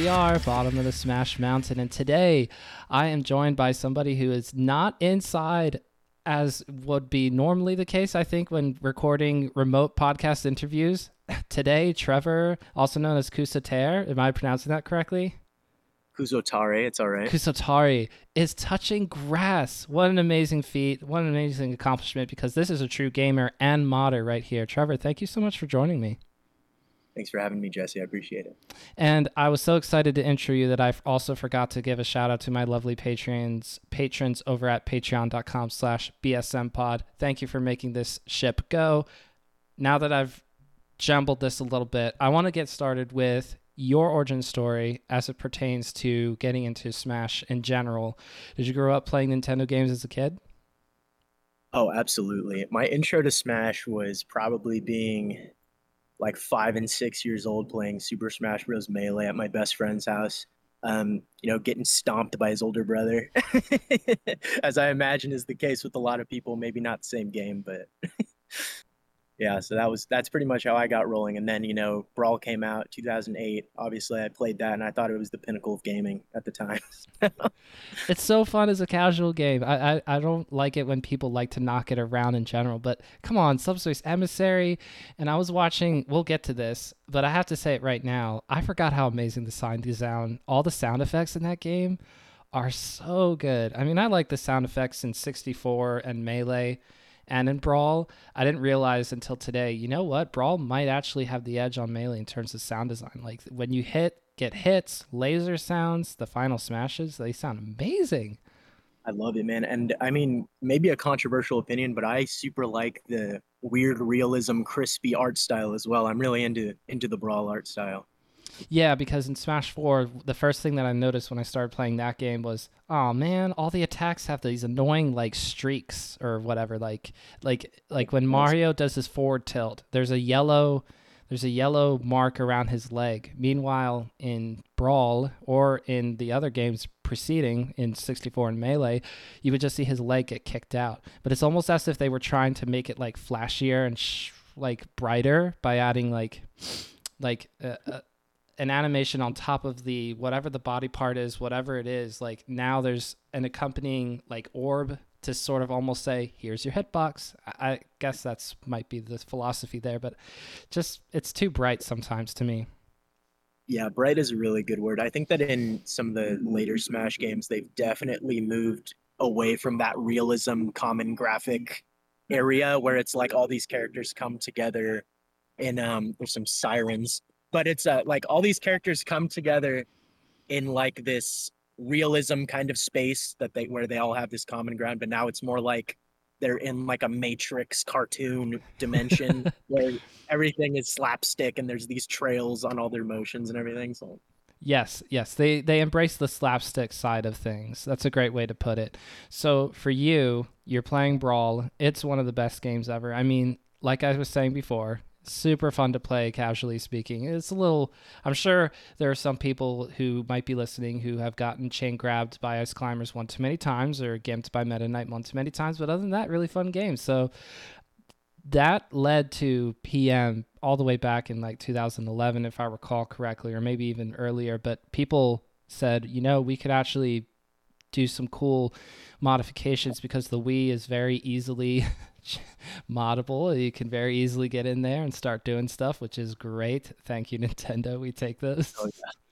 we are, bottom of the Smash Mountain. And today I am joined by somebody who is not inside as would be normally the case, I think, when recording remote podcast interviews. Today, Trevor, also known as Kusotare, am I pronouncing that correctly? Kusotare, it's all right. Kusotari is touching grass. What an amazing feat. What an amazing accomplishment because this is a true gamer and modder right here. Trevor, thank you so much for joining me. Thanks for having me, Jesse. I appreciate it. And I was so excited to intro you that I also forgot to give a shout out to my lovely patrons patrons over at patreon.com slash bsmpod. Thank you for making this ship go. Now that I've jumbled this a little bit, I want to get started with your origin story as it pertains to getting into Smash in general. Did you grow up playing Nintendo games as a kid? Oh, absolutely. My intro to Smash was probably being like five and six years old playing Super Smash Bros. Melee at my best friend's house. Um, you know, getting stomped by his older brother, as I imagine is the case with a lot of people. Maybe not the same game, but yeah, so that was that's pretty much how I got rolling. And then you know, Brawl came out 2008. Obviously, I played that, and I thought it was the pinnacle of gaming at the time. it's so fun as a casual game. I, I I don't like it when people like to knock it around in general. But come on, Subspace Emissary, and I was watching. We'll get to this, but I have to say it right now. I forgot how amazing the sound design, all the sound effects in that game, are so good. I mean, I like the sound effects in 64 and Melee and in Brawl, I didn't realize until today, you know what? Brawl might actually have the edge on Melee in terms of sound design. Like when you hit, get hits, laser sounds, the final smashes, they sound amazing. I love it, man. And I mean, maybe a controversial opinion, but I super like the weird realism, crispy art style as well. I'm really into into the Brawl art style. Yeah, because in Smash 4, the first thing that I noticed when I started playing that game was, oh man, all the attacks have these annoying like streaks or whatever. Like like like when Mario does his forward tilt, there's a yellow there's a yellow mark around his leg. Meanwhile, in Brawl or in the other games preceding in 64 and Melee, you would just see his leg get kicked out. But it's almost as if they were trying to make it like flashier and sh- like brighter by adding like like uh, uh, an animation on top of the whatever the body part is, whatever it is. Like now there's an accompanying like orb to sort of almost say, "Here's your hitbox." I guess that's might be the philosophy there, but just it's too bright sometimes to me. Yeah, bright is a really good word. I think that in some of the later Smash games, they've definitely moved away from that realism, common graphic area where it's like all these characters come together and um, there's some sirens but it's uh, like all these characters come together in like this realism kind of space that they where they all have this common ground but now it's more like they're in like a matrix cartoon dimension where everything is slapstick and there's these trails on all their motions and everything so Yes, yes. They they embrace the slapstick side of things. That's a great way to put it. So for you, you're playing Brawl. It's one of the best games ever. I mean, like I was saying before, super fun to play casually speaking. It's a little i'm sure there are some people who might be listening who have gotten chain grabbed by ice climbers one too many times or gimped by meta knight one too many times but other than that really fun game. So that led to pm all the way back in like 2011 if i recall correctly or maybe even earlier but people said you know we could actually do some cool modifications because the Wii is very easily moddable. You can very easily get in there and start doing stuff, which is great. Thank you, Nintendo. We take those. Oh,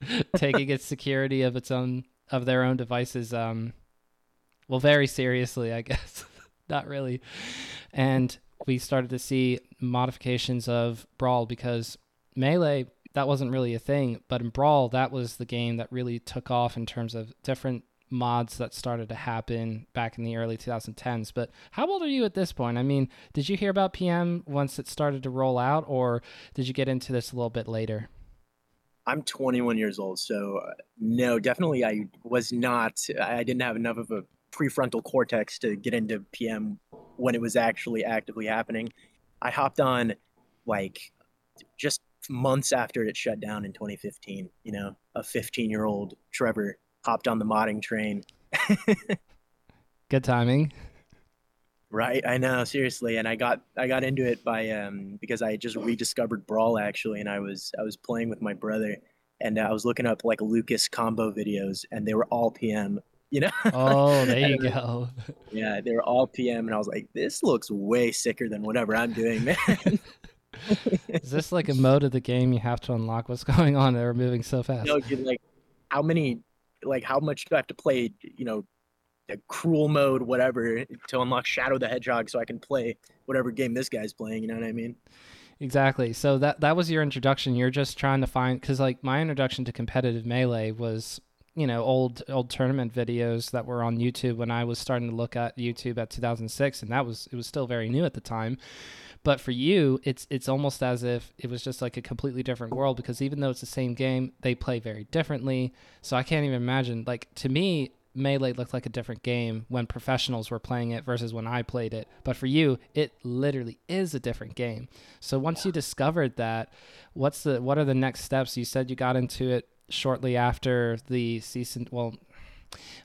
yeah. Taking its security of its own of their own devices, um, well, very seriously, I guess. Not really. And we started to see modifications of Brawl because Melee that wasn't really a thing, but in Brawl that was the game that really took off in terms of different mods that started to happen back in the early 2010s. But how old are you at this point? I mean, did you hear about PM once it started to roll out, or did you get into this a little bit later? I'm 21 years old, so uh, no, definitely I was not. I didn't have enough of a prefrontal cortex to get into PM when it was actually actively happening. I hopped on like just months after it shut down in 2015. You know, a 15 year old Trevor hopped on the modding train. Good timing. Right, I know, seriously, and I got I got into it by um because I just rediscovered Brawl actually, and I was I was playing with my brother, and I was looking up like Lucas combo videos, and they were all PM. You know? Oh, there you go. Yeah, they were all PM, and I was like, this looks way sicker than whatever I'm doing, man. Is this like a mode of the game you have to unlock? What's going on? They're moving so fast. No, dude, like how many, like how much do I have to play? You know, the cruel mode, whatever, to unlock Shadow the Hedgehog, so I can play whatever game this guy's playing. You know what I mean? Exactly. So that that was your introduction. You're just trying to find because like my introduction to competitive melee was you know old old tournament videos that were on YouTube when I was starting to look at YouTube at 2006, and that was it was still very new at the time. But for you, it's it's almost as if it was just like a completely different world because even though it's the same game, they play very differently. So I can't even imagine. Like to me, Melee looked like a different game when professionals were playing it versus when I played it. But for you, it literally is a different game. So once you discovered that, what's the what are the next steps? You said you got into it shortly after the season. Well,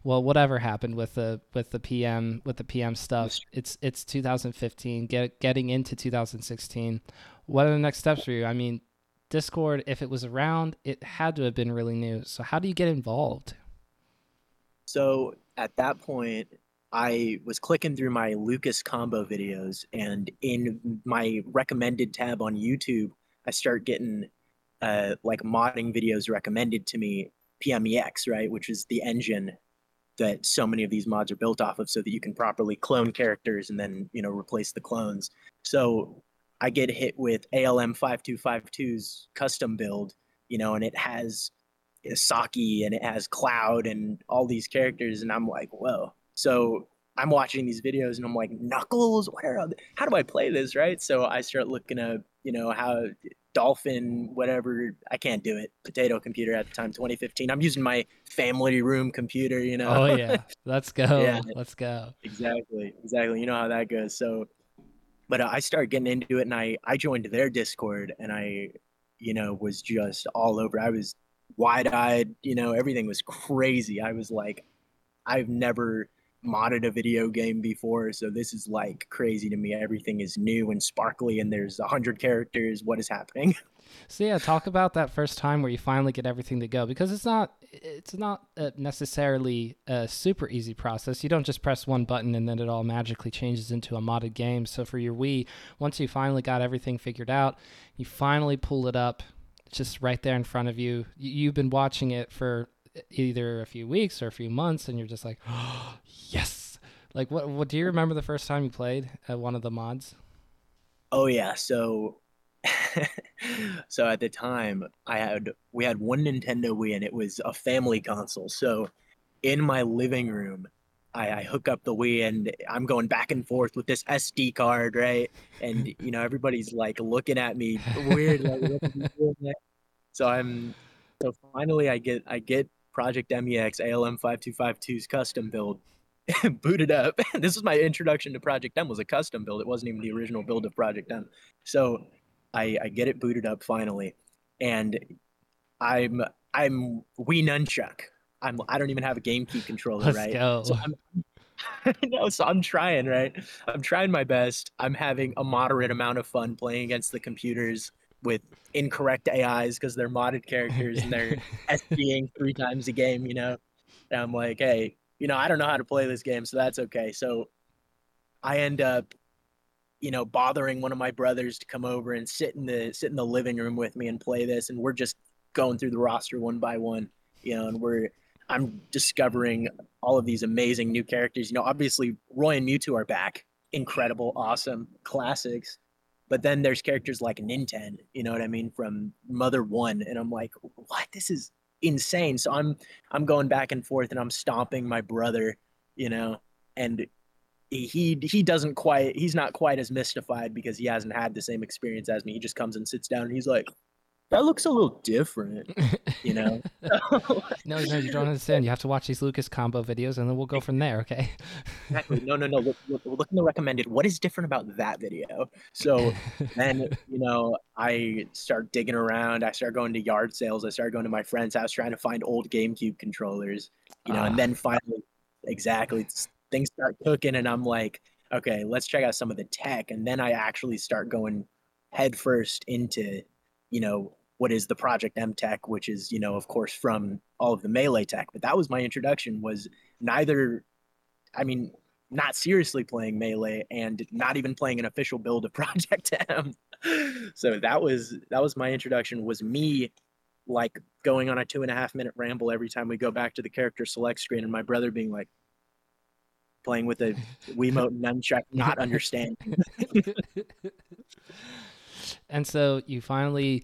well, whatever happened with the with the PM with the PM stuff. It's it's 2015. Get getting into 2016. What are the next steps for you? I mean, Discord, if it was around, it had to have been really new. So how do you get involved? So at that point, I was clicking through my Lucas combo videos, and in my recommended tab on YouTube, I start getting uh, like modding videos recommended to me, PMEX, right, which is the engine that so many of these mods are built off of, so that you can properly clone characters and then you know replace the clones. So I get hit with ALM 5252's custom build, you know, and it has Saki and it has Cloud and all these characters, and I'm like, whoa. So I'm watching these videos and I'm like, Knuckles, where? Are how do I play this, right? So I start looking up, you know, how Dolphin, whatever. I can't do it. Potato computer at the time, 2015. I'm using my family room computer, you know. Oh yeah, let's go. yeah, let's go. Exactly, exactly. You know how that goes. So, but uh, I started getting into it, and I I joined their Discord, and I, you know, was just all over. I was wide eyed. You know, everything was crazy. I was like, I've never modded a video game before, so this is like crazy to me. Everything is new and sparkly, and there's a hundred characters. What is happening? So yeah, talk about that first time where you finally get everything to go because it's not it's not necessarily a super easy process. You don't just press one button and then it all magically changes into a modded game. So for your Wii, once you finally got everything figured out, you finally pull it up just right there in front of you. You've been watching it for either a few weeks or a few months, and you're just like, oh, yes. Like, what? What do you remember the first time you played at one of the mods? Oh yeah, so so at the time I had we had one Nintendo Wii and it was a family console. So in my living room, I, I, hook up the Wii and I'm going back and forth with this SD card, right? And you know everybody's like looking at me weird. Like, so I'm so finally I get I get Project MEX ALM 5252's custom build booted up. this was my introduction to Project M was a custom build. It wasn't even the original build of Project M. So I, I get it booted up finally, and I'm I'm Wii Nunchuck. I'm I don't even have a GameCube controller, Let's right? Go. So I'm, no, so I'm trying, right? I'm trying my best. I'm having a moderate amount of fun playing against the computers with incorrect AIs because they're modded characters and they're SDing three times a game, you know. And I'm like, hey, you know, I don't know how to play this game, so that's okay. So I end up, you know, bothering one of my brothers to come over and sit in the sit in the living room with me and play this, and we're just going through the roster one by one, you know, and we're I'm discovering all of these amazing new characters. You know, obviously Roy and Mewtwo are back. Incredible, awesome classics. But then there's characters like Ninten, you know what I mean, from Mother One, and I'm like, what? This is insane. So I'm I'm going back and forth, and I'm stomping my brother, you know, and he he doesn't quite he's not quite as mystified because he hasn't had the same experience as me. He just comes and sits down, and he's like, that looks a little different, you know. no, no, you don't understand. You have to watch these Lucas combo videos, and then we'll go from there. Okay. exactly. No, no, no. Look, look, look in the recommended. What is different about that video? So then, you know, I start digging around. I start going to yard sales. I start going to my friend's house trying to find old GameCube controllers. You know, uh. and then finally, exactly, things start cooking, and I'm like, okay, let's check out some of the tech, and then I actually start going headfirst into you know what is the Project M tech, which is, you know, of course, from all of the melee tech. But that was my introduction. Was neither, I mean, not seriously playing melee and not even playing an official build of Project M. so that was that was my introduction. Was me like going on a two and a half minute ramble every time we go back to the character select screen, and my brother being like playing with a Wiimote nunchuck, not understanding. and so you finally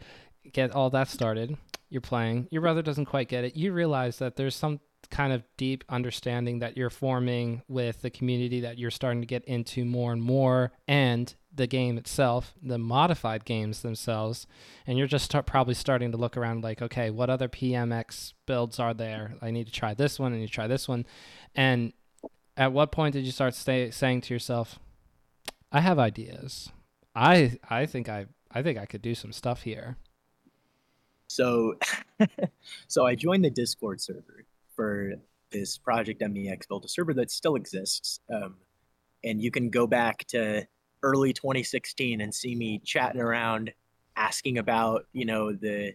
get all that started. You're playing. Your brother doesn't quite get it. You realize that there's some kind of deep understanding that you're forming with the community that you're starting to get into more and more and the game itself the modified games themselves and you're just start, probably starting to look around like okay what other pmx builds are there i need to try this one and you try this one and at what point did you start stay, saying to yourself i have ideas i i think i i think i could do some stuff here so so i joined the discord server for this project MEX build a server that still exists. Um, and you can go back to early 2016 and see me chatting around, asking about you know the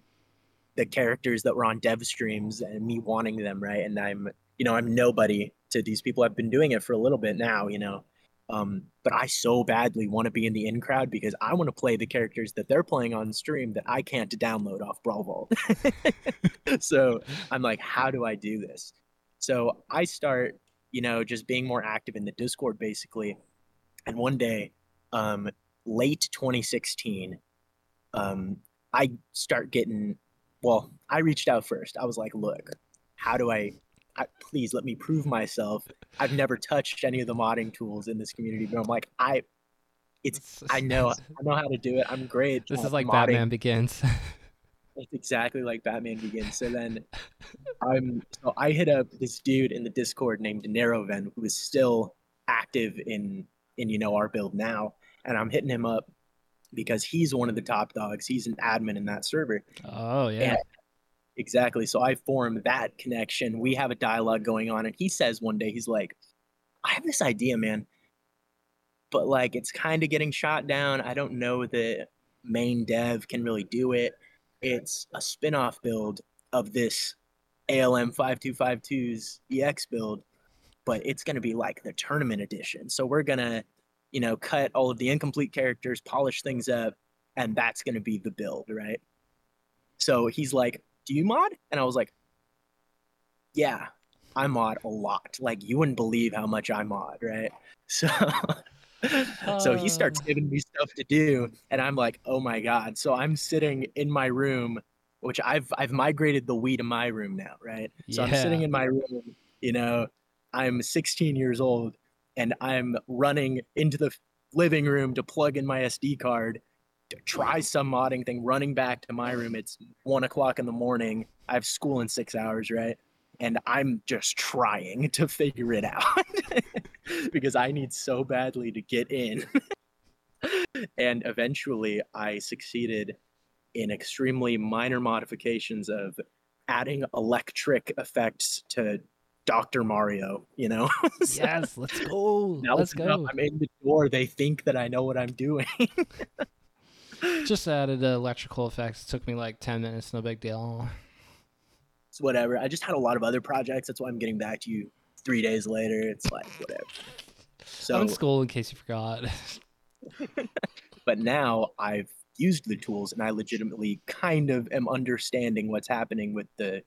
the characters that were on dev streams and me wanting them right. And I'm you know I'm nobody to these people. I've been doing it for a little bit now, you know. Um, but I so badly want to be in the in crowd because I want to play the characters that they're playing on stream that I can't download off Brawl Vault. so I'm like, how do I do this? So I start, you know, just being more active in the Discord basically. And one day, um, late 2016, um, I start getting, well, I reached out first. I was like, look, how do I I, please let me prove myself. I've never touched any of the modding tools in this community, but I'm like, I, it's, I know, I know how to do it. I'm great. This is like modding. Batman Begins. it's exactly like Batman Begins. So then, I'm, so I hit up this dude in the Discord named Neroven, who is still active in, in you know our build now, and I'm hitting him up because he's one of the top dogs. He's an admin in that server. Oh yeah. And Exactly. So I form that connection. We have a dialogue going on, and he says one day, he's like, I have this idea, man, but like it's kind of getting shot down. I don't know the main dev can really do it. It's a spin off build of this ALM 5252's EX build, but it's going to be like the tournament edition. So we're going to, you know, cut all of the incomplete characters, polish things up, and that's going to be the build, right? So he's like, do you mod? And I was like, yeah, I mod a lot. Like you wouldn't believe how much I mod, right? So so he starts uh. giving me stuff to do and I'm like, "Oh my god." So I'm sitting in my room, which I've I've migrated the Wii to my room now, right? So yeah. I'm sitting in my room, you know, I'm 16 years old and I'm running into the living room to plug in my SD card try some modding thing, running back to my room. It's one o'clock in the morning. I have school in six hours, right? And I'm just trying to figure it out because I need so badly to get in. and eventually I succeeded in extremely minor modifications of adding electric effects to Dr. Mario, you know? so yes, let's go. Now let's go. I'm in the door. They think that I know what I'm doing. Just added the electrical effects. It took me like 10 minutes. No big deal. It's whatever. I just had a lot of other projects. That's why I'm getting back to you three days later. It's like, whatever. So, I'm in school in case you forgot. but now I've used the tools and I legitimately kind of am understanding what's happening with the,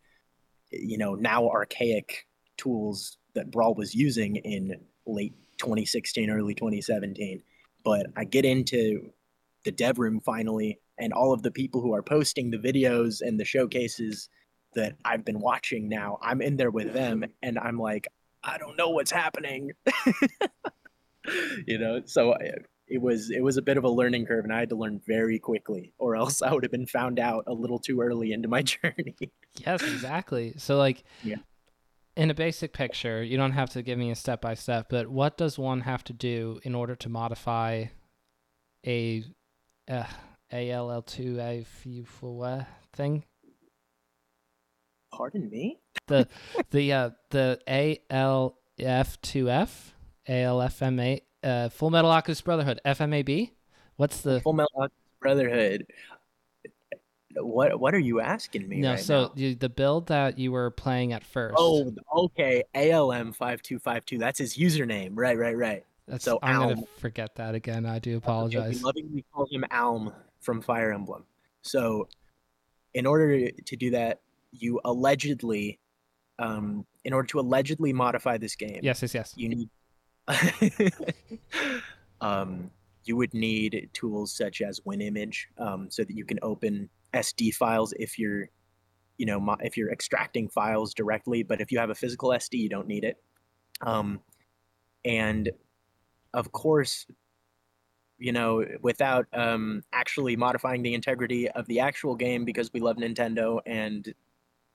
you know, now archaic tools that Brawl was using in late 2016, early 2017. But I get into the dev room finally, and all of the people who are posting the videos and the showcases that I've been watching now, I'm in there with them, and I'm like, I don't know what's happening. you know, so uh, it was it was a bit of a learning curve, and I had to learn very quickly, or else I would have been found out a little too early into my journey. yes, exactly. So like, yeah. In a basic picture, you don't have to give me a step by step, but what does one have to do in order to modify a uh, ALL2 A thing. Pardon me? The the uh the ALF2F ALFMA uh Full Metal Alchemist Brotherhood FMAB. What's the Full Metal Alchemist Brotherhood? what what are you asking me? No, right so you, the build that you were playing at first. Oh, okay. ALM five two five two. That's his username. Right, right, right. That's, so I'm gonna forget that again. I do apologize. Lovingly call him Alm from Fire Emblem. So, in order to do that, you allegedly, um, in order to allegedly modify this game, Yes, yes, yes. you need, um, you would need tools such as WinImage, um, so that you can open SD files if you're, you know, mo- if you're extracting files directly. But if you have a physical SD, you don't need it. Um, and of course, you know, without um, actually modifying the integrity of the actual game because we love Nintendo and,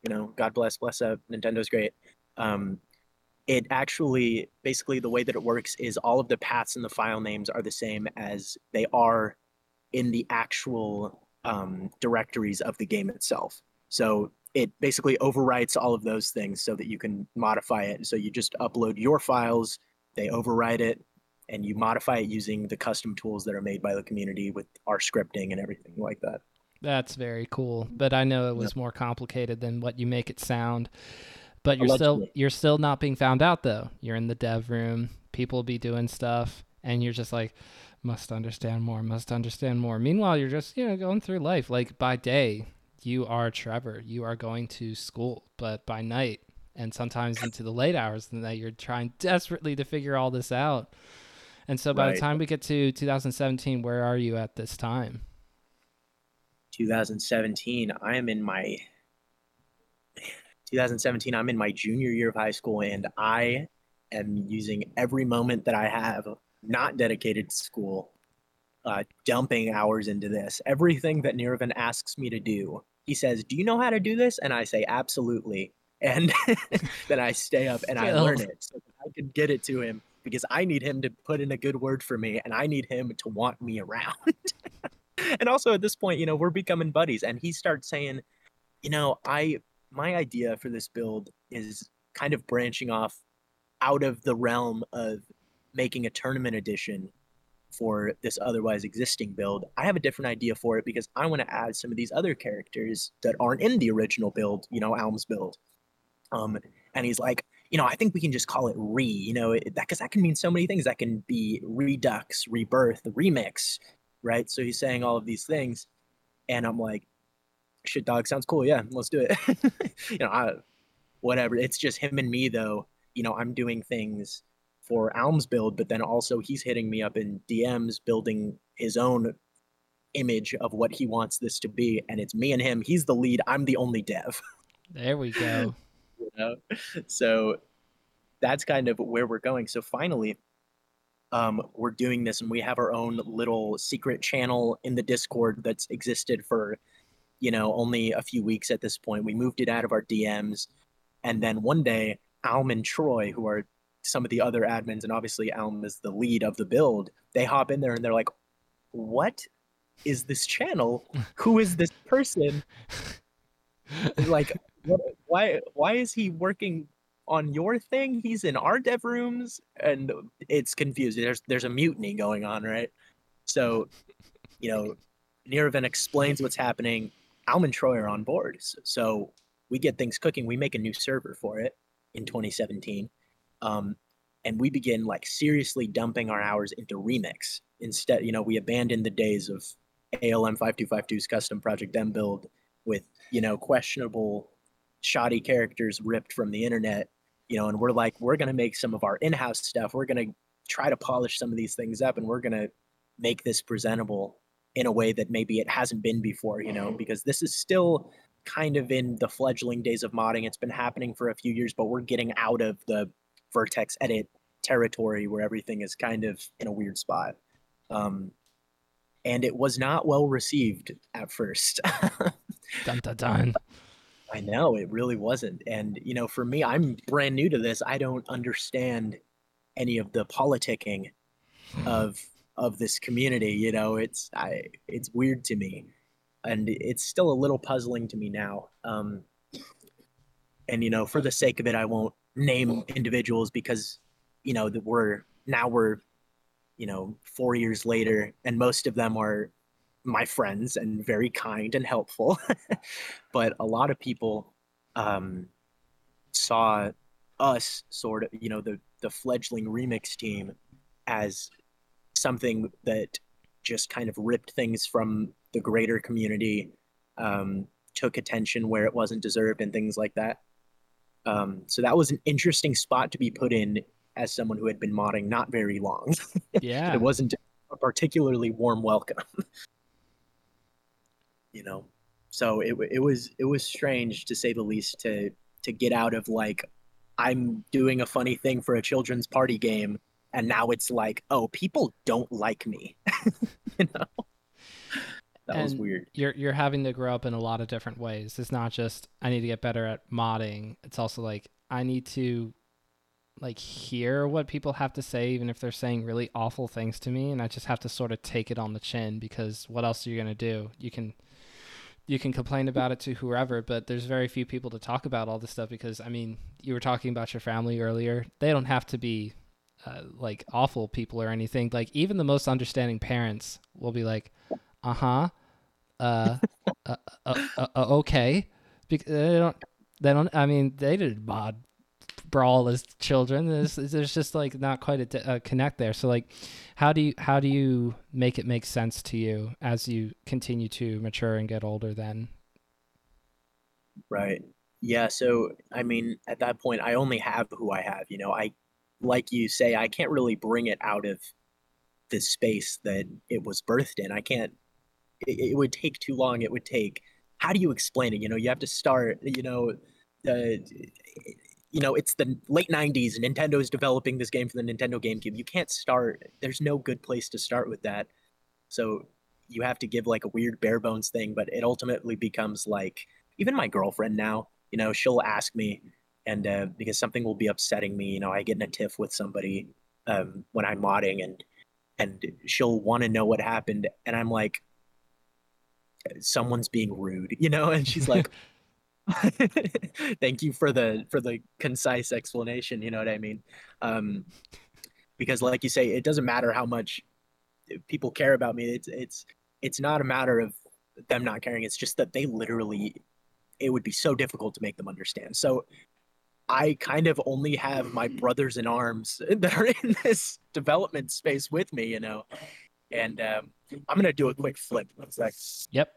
you know, God bless, bless up, Nintendo's great. Um, it actually, basically, the way that it works is all of the paths and the file names are the same as they are in the actual um, directories of the game itself. So it basically overwrites all of those things so that you can modify it. So you just upload your files, they overwrite it, and you modify it using the custom tools that are made by the community with our scripting and everything like that. That's very cool. But I know it was more complicated than what you make it sound. But you're still you're still not being found out though. You're in the dev room, people will be doing stuff, and you're just like, must understand more, must understand more. Meanwhile, you're just, you know, going through life. Like by day, you are Trevor. You are going to school. But by night and sometimes into the late hours of the night, you're trying desperately to figure all this out. And so by the time we get to 2017, where are you at this time? 2017, I am in my 2017, I'm in my junior year of high school, and I am using every moment that I have not dedicated to school, uh, dumping hours into this. Everything that Niravan asks me to do, he says, "Do you know how to do this?" And I say, "Absolutely." And then I stay up and I learn it so that I can get it to him because I need him to put in a good word for me, and I need him to want me around. and also at this point, you know, we're becoming buddies, and he starts saying, "You know, I my idea for this build is kind of branching off out of the realm of making a tournament edition for this otherwise existing build. I have a different idea for it because I want to add some of these other characters that aren't in the original build, you know, Alm's build. Um, and he's like, you know, I think we can just call it re, you know, it, that because that can mean so many things. That can be redux, rebirth, remix, right? So he's saying all of these things, and I'm like, shit, dog, sounds cool. Yeah, let's do it. you know, I, whatever. It's just him and me though. You know, I'm doing things for Alm's build, but then also he's hitting me up in DMs, building his own image of what he wants this to be, and it's me and him. He's the lead. I'm the only dev. There we go. You know? So that's kind of where we're going. So finally um, we're doing this and we have our own little secret channel in the discord that's existed for you know only a few weeks at this point. We moved it out of our dms and then one day alm and troy who are some of the other admins and obviously alm is the lead of the build they hop in there and they're like what is this channel? Who is this person? Like what, why why is he working on your thing? He's in our dev rooms and it's confusing. There's there's a mutiny going on right? So you know Niravan explains what's happening. Alm and Troy are on board. So, we get things cooking. We make a new server for it in 2017 um, and we begin like seriously dumping our hours into remix. Instead you know we abandon the days of alm 5252's custom project m build with you know questionable shoddy characters ripped from the internet you know and we're like we're going to make some of our in-house stuff. We're going to try to polish some of these things up and we're going to make this presentable in a way that maybe it hasn't been before you know because this is still kind of in the fledgling days of modding. It's been happening for a few years but we're getting out of the vertex edit territory where everything is kind of in a weird spot. Um, and it was not well received at first. Dun dun dun. I know it really wasn't. And you know, for me, I'm brand new to this. I don't understand any of the politicking of of this community. You know, it's I it's weird to me, and it's still a little puzzling to me now. Um, and you know, for the sake of it, I won't name individuals because you know that we're now we're you know four years later, and most of them are my friends and very kind and helpful. but a lot of people um, saw us sort of, you know, the the fledgling remix team as something that just kind of ripped things from the greater community, um, took attention where it wasn't deserved, and things like that. Um, so that was an interesting spot to be put in as someone who had been modding not very long. Yeah. it wasn't a particularly warm welcome. You know, so it it was it was strange to say the least to to get out of like I'm doing a funny thing for a children's party game and now it's like oh people don't like me you know that was weird You're you're having to grow up in a lot of different ways. It's not just I need to get better at modding. It's also like I need to like hear what people have to say even if they're saying really awful things to me and I just have to sort of take it on the chin because what else are you going to do? You can you can complain about it to whoever, but there's very few people to talk about all this stuff because I mean, you were talking about your family earlier. They don't have to be uh, like awful people or anything. Like even the most understanding parents will be like, "Uh-huh. Uh uh, uh, uh, uh okay." Because they don't they don't I mean, they did mod brawl as children. There's, there's just like not quite a, connect there. So like how do you how do you make it make sense to you as you continue to mature and get older then? right yeah so i mean at that point i only have who i have you know i like you say i can't really bring it out of the space that it was birthed in i can't it, it would take too long it would take how do you explain it you know you have to start you know you know it's the late 90s Nintendo is developing this game for the nintendo gamecube. You can't start there's no good place to start with that. So you have to give like a weird bare bones thing but it ultimately becomes like even my girlfriend now you know she'll ask me and uh, because something will be upsetting me you know i get in a tiff with somebody um, when i'm modding and and she'll want to know what happened and i'm like someone's being rude you know and she's like thank you for the for the concise explanation you know what i mean? Um because like you say it doesn't matter how much people care about me it's it's it's not a matter of them not caring it's just that they literally it would be so difficult to make them understand. So i kind of only have my brothers in arms that are in this development space with me you know? And um, i'm gonna do a quick flip. One sec. Yep.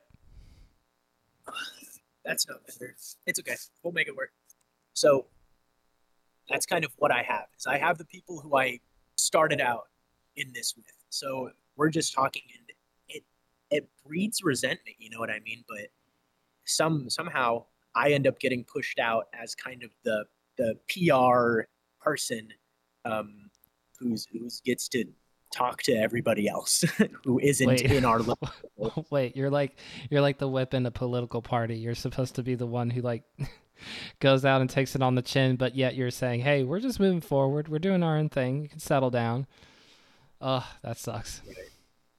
That's not better. It's okay. We'll make it work. So that's kind of what I have. Is I have the people who I started out in this with. So we're just talking, and it it breeds resentment. You know what I mean? But some somehow I end up getting pushed out as kind of the the PR person um, who's who's gets to talk to everybody else who isn't Wait. in our little Wait, you're like you're like the whip in a political party. You're supposed to be the one who like goes out and takes it on the chin, but yet you're saying, "Hey, we're just moving forward. We're doing our own thing. You can settle down." Oh, that sucks.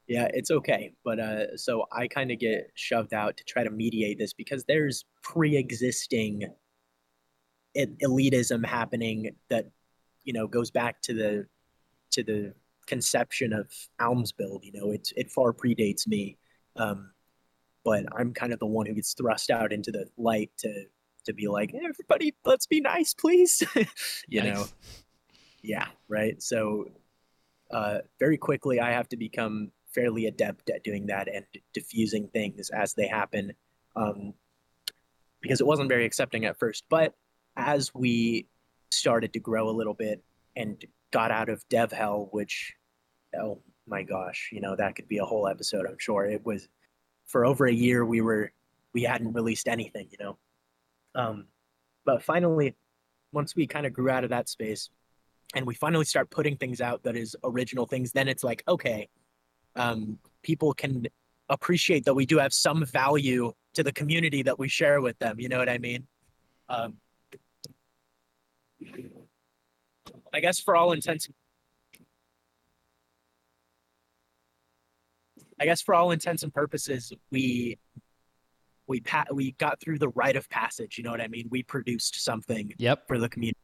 Yeah, it's okay. But uh, so I kind of get shoved out to try to mediate this because there's pre-existing elitism happening that you know goes back to the to the conception of Almsbuild. You know, it it far predates me, um, but I'm kind of the one who gets thrust out into the light to to be like, "Hey, everybody, let's be nice, please. you know, yeah, right. So uh, very quickly, I have to become fairly adept at doing that and diffusing things as they happen, um, because it wasn't very accepting at first. But as we started to grow a little bit and got out of dev hell, which, oh my gosh, you know that could be a whole episode. I'm sure it was for over a year. We were we hadn't released anything, you know. Um, but finally, once we kind of grew out of that space, and we finally start putting things out that is original things, then it's like okay, um, people can appreciate that we do have some value to the community that we share with them. You know what I mean? Um, I guess for all intents, I guess for all intents and purposes, we we pa- we got through the rite of passage. You know what I mean? We produced something Yep. for the community.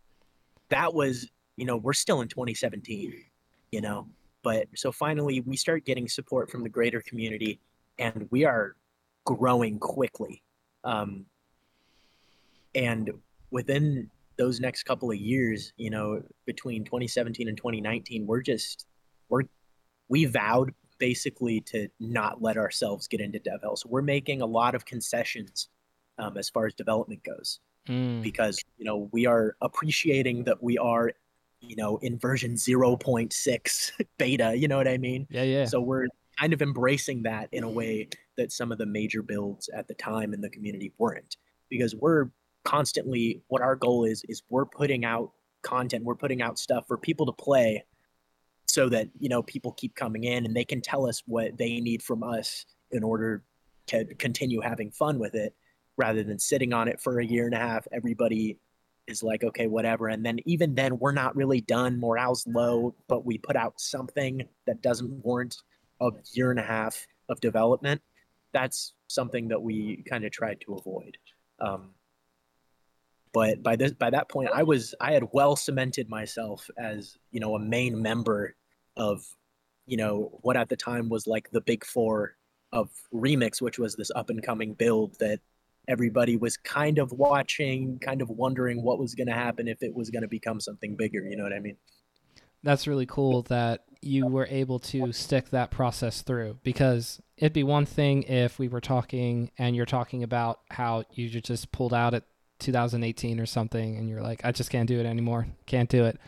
That was, you know, we're still in 2017, you know, but so finally we start getting support from the greater community and we are growing quickly. Um, and within those next couple of years, you know, between 2017 and 2019, we're just we're we vowed basically to not let ourselves get into dev hell. So we're making a lot of concessions um, as far as development goes, Mm. because you know we are appreciating that we are, you know, in version 0.6 beta. You know what I mean? Yeah, yeah. So we're kind of embracing that in a way that some of the major builds at the time in the community weren't, because we're constantly what our goal is is we're putting out content, we're putting out stuff for people to play so that you know people keep coming in and they can tell us what they need from us in order to continue having fun with it rather than sitting on it for a year and a half. Everybody is like okay whatever. And then even then we're not really done. Morale's low but we put out something that doesn't warrant a year and a half of development. That's something that we kind of tried to avoid. Um, but by this by that point i was i had well cemented myself as you know a main member of you know what at the time was like the big four of remix which was this up and coming build that everybody was kind of watching kind of wondering what was going to happen if it was going to become something bigger you know what i mean That's really cool that you were able to stick that process through because it'd be one thing if we were talking and you're talking about how you just pulled out at 2018 or something and you're like, I just can't do it anymore. Can't do it.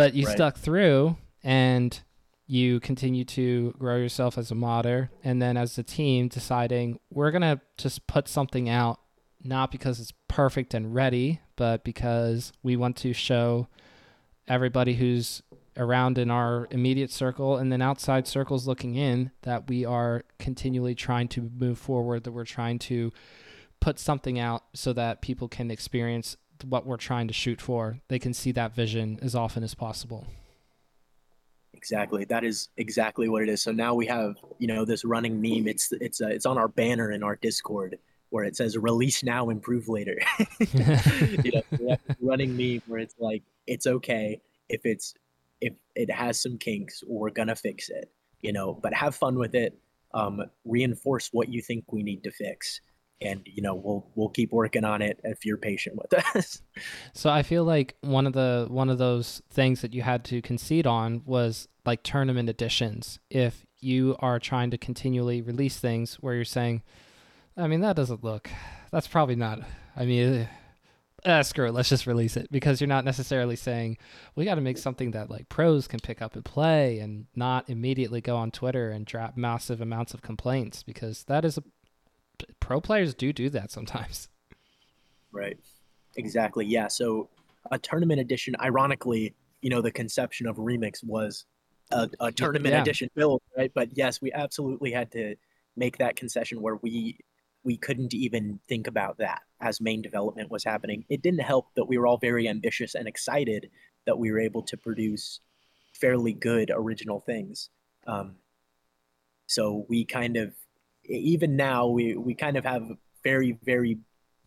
But you Right. stuck through and you continue to grow yourself as a modder and then as a team deciding we're going to just put something out not because it's perfect and ready, but because we want to show everybody who's around in our immediate circle and then outside circles looking in that we are continually trying to move forward that we're trying to put something out so that people can experience what we're trying to shoot for they can see that vision as often as possible Exactly. That is exactly what it is. So now we have, you know, this running meme. It's it's uh, it's on our banner in our Discord where it says "release now, improve later." you know, running meme where it's like it's okay if it's if it has some kinks, we're gonna fix it. You know, but have fun with it. Um, reinforce what you think we need to fix, and you know, we'll we'll keep working on it if you're patient with us. So I feel like one of the one of those things that you had to concede on was like tournament editions. If you are trying to continually release things where you're saying, I mean that doesn't look, that's probably not. I mean, uh, screw it, let's just release it because you're not necessarily saying we got to make something that like pros can pick up and play and not immediately go on Twitter and drop massive amounts of complaints because that is a pro players do do that sometimes. Right. Exactly. Yeah. So a tournament edition, ironically, you know, the conception of Remix was a, a tournament Yeah. edition build, right? But yes, we absolutely had to make that concession where we we couldn't even think about that as main development was happening. It didn't help that we were all very ambitious and excited that we were able to produce fairly good original things. Um, so we kind of even now we we kind of have very very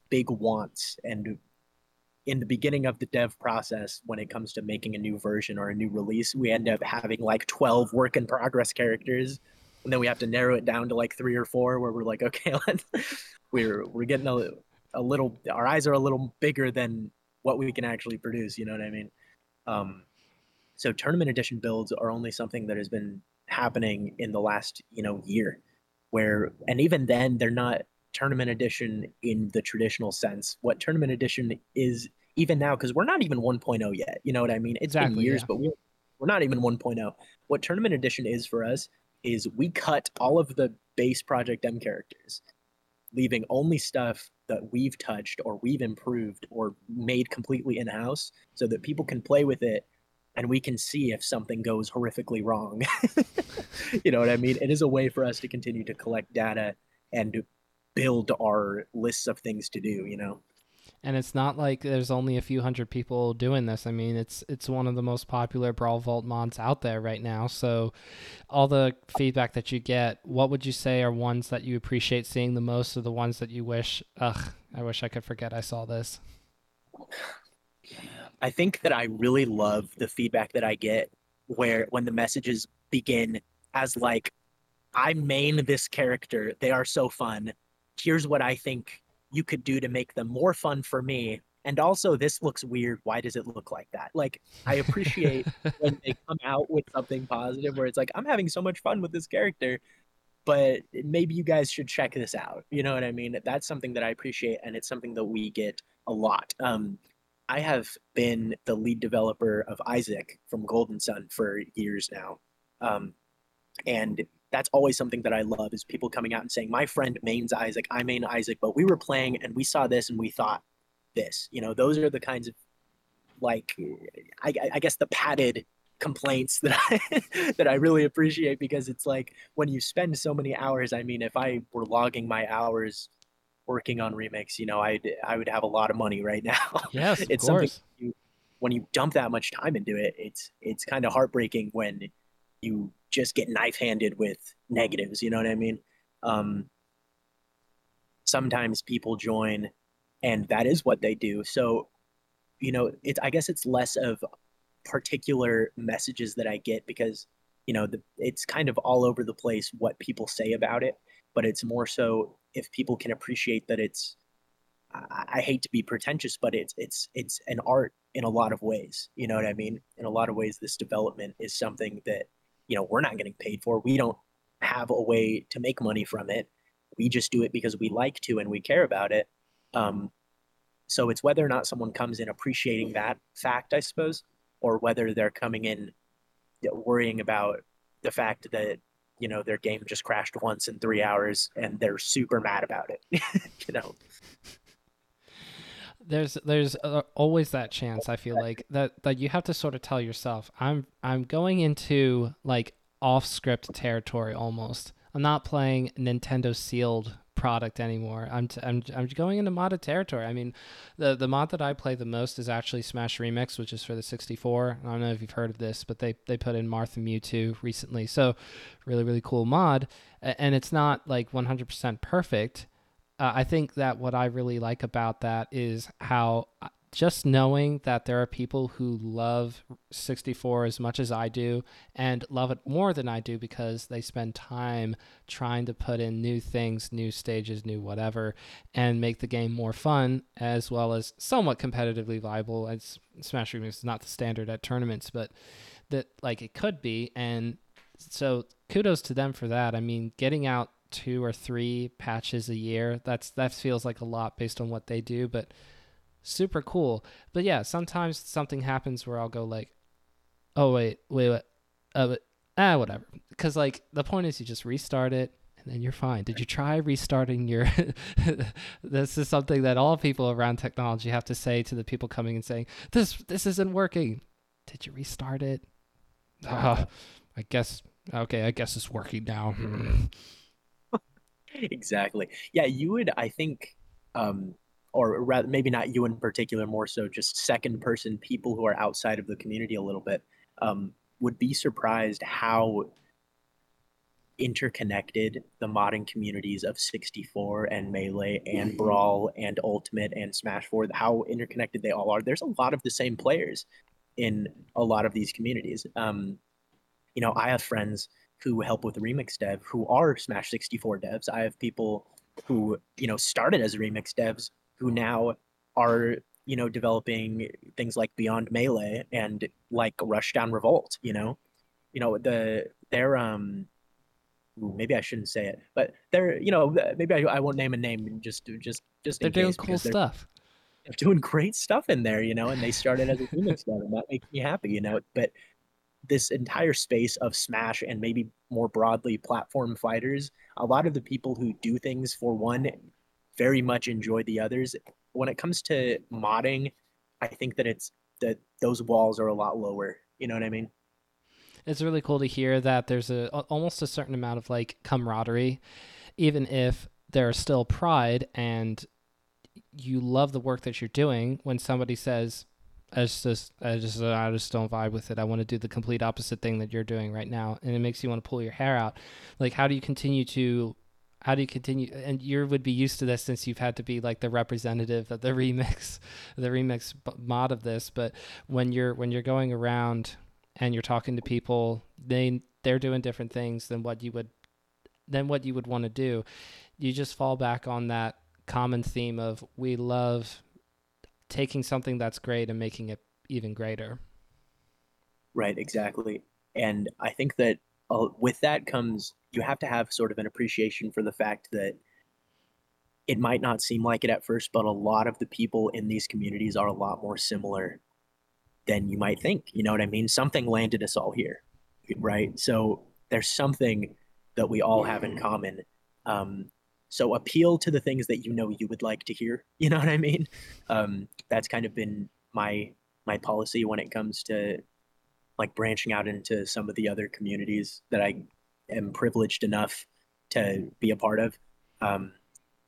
big wants. And in the beginning of the dev process when it comes to making a new version or a new release we end up having like 12 work in progress characters. And then we have to narrow it down to like three or four where we're like okay let's, we're we're getting a, a little our eyes are a little bigger than what we can actually produce you know what i mean? Um, so tournament edition builds are only something that has been happening in the last you know year where and even then they're not tournament edition in the traditional sense. What tournament edition is even now because we're not even 1.0 yet you know what i mean? It's been years yeah. but we're, we're not even 1.0 what tournament edition is for us is we cut all of the base project m characters leaving only stuff that we've touched or we've improved or made completely in-house so that people can play with it and we can see if something goes horrifically wrong you know what i mean it is a way for us to continue to collect data and build our lists of things to do you know and it's not like there's only a few hundred people doing this. I mean, it's it's one of the most popular Brawl Vault mods out there right now. So, all the feedback that you get, what would you say are ones that you appreciate seeing the most, or the ones that you wish, ugh, I wish I could forget I saw this. I think that I really love the feedback that I get where when the messages begin as like I main this character. They are so fun. Here's what I think you could do to make them more fun for me. And also, this looks weird. Why does it look like that? Like, I appreciate when they come out with something positive where it's like, I'm having so much fun with this character, but maybe you guys should check this out. You know what I mean? That's something that I appreciate, and it's something that we get a lot. Um, I have been the lead developer of Isaac from Golden Sun for years now. Um, and that's always something that I love is people coming out and saying, my friend mains Isaac, I main Isaac, but we were playing and we saw this and we thought this. You know, those are the kinds of like, I, I guess the padded complaints that I that I really appreciate because it's like when you spend so many hours. I mean, if I were logging my hours working on remakes, you know, I'd I would have a lot of money right now. Yes, it's something you, when you dump that much time into it. It's it's kind of heartbreaking when you just get knife handed with negatives. You know what I mean? Um, sometimes people join, and that is what they do. So, you know, it's I guess it's less of particular messages that I get because you know the, it's kind of all over the place what people say about it but it's more so if people can appreciate that it's I, I hate to be pretentious but it's it's it's an art in a lot of ways you know what i mean? In a lot of ways this development is something that you know we're not getting paid for. We don't have a way to make money from it. We just do it because we like to and we care about it. Um, so it's whether or not someone comes in appreciating that fact i suppose or whether they're coming in worrying about the fact that you know their game just crashed once in three hours and they're super mad about it you know? There's there's uh, always that chance i feel like that that you have to sort of tell yourself i'm i'm going into like off script territory almost. I'm not playing nintendo sealed product anymore. I'm, t- I'm, I'm going into modded territory. I mean, the the mod that I play the most is actually Smash Remix, which is for the 64. I don't know if you've heard of this, but they they put in Marth and Mewtwo recently. So, really really cool mod, and it's not like 100% perfect. Uh, I think that what I really like about that is how uh, just knowing that there are people who love 64 as much as I do and love it more than I do because they spend time trying to put in new things, new stages, new whatever, and make the game more fun as well as somewhat competitively viable. As Smash Remix is not the standard at tournaments, but that like it could be. And so kudos to them for that. I mean, getting out two or three patches a year, that's that feels like a lot based on what they do, but super cool. But yeah, sometimes something happens where I'll go like, oh wait, wait, wait, uh, but, ah, whatever. Because like the point is, you just restart it and then you're fine. Did you try restarting your? this is something that all people around technology have to say to the people coming and saying this this isn't working. Did you restart it? Uh, I guess okay. I guess it's working now. exactly. Yeah, you would. I think. Um, or rather maybe not you in particular more so just second person people who are outside of the community a little bit um, would be surprised how interconnected the modding communities of 64 and melee and mm-hmm. brawl and ultimate and smash 4 how interconnected they all are. There's a lot of the same players in a lot of these communities. Um, you know i have friends who help with remix dev who are smash 64 devs. I have people who you know started as remix devs who now are you know developing things like Beyond Melee and like Rushdown Revolt. You know, you know the they're um ooh, maybe I shouldn't say it, but they're you know maybe I, I won't name a name just just just they're doing cool stuff. They're doing great stuff in there, you know, and they started as a Phoenix dev, and that makes me happy, you know. But this entire space of Smash and maybe more broadly platform fighters, a lot of the people who do things for one very much enjoy the others. When it comes to modding, I think that it's that those walls are a lot lower. You know what I mean? It's really cool to hear that there's a almost a certain amount of like camaraderie, even if there's still pride and you love the work that you're doing. When somebody says, "I just, I just, I just don't vibe with it. I want to do the complete opposite thing that you're doing right now," and it makes you want to pull your hair out. Like, how do you continue to how do you continue and you would be used to this since you've had to be like the representative of the remix the remix mod of this but when you're when you're going around and you're talking to people they they're doing different things than what you would than what you would want to do, you just fall back on that common theme of we love taking something that's great and making it even greater. Right, exactly. And I think that uh, with that comes you have to have sort of an appreciation for the fact that it might not seem like it at first, but a lot of the people in these communities are a lot more similar than you might think. You know what I mean? Something landed us all here, right? So there's something that we all have in common. Um, so appeal to the things that you know you would like to hear. You know what I mean? Um, that's kind of been my my policy when it comes to like branching out into some of the other communities that I am privileged enough to be a part of. Um,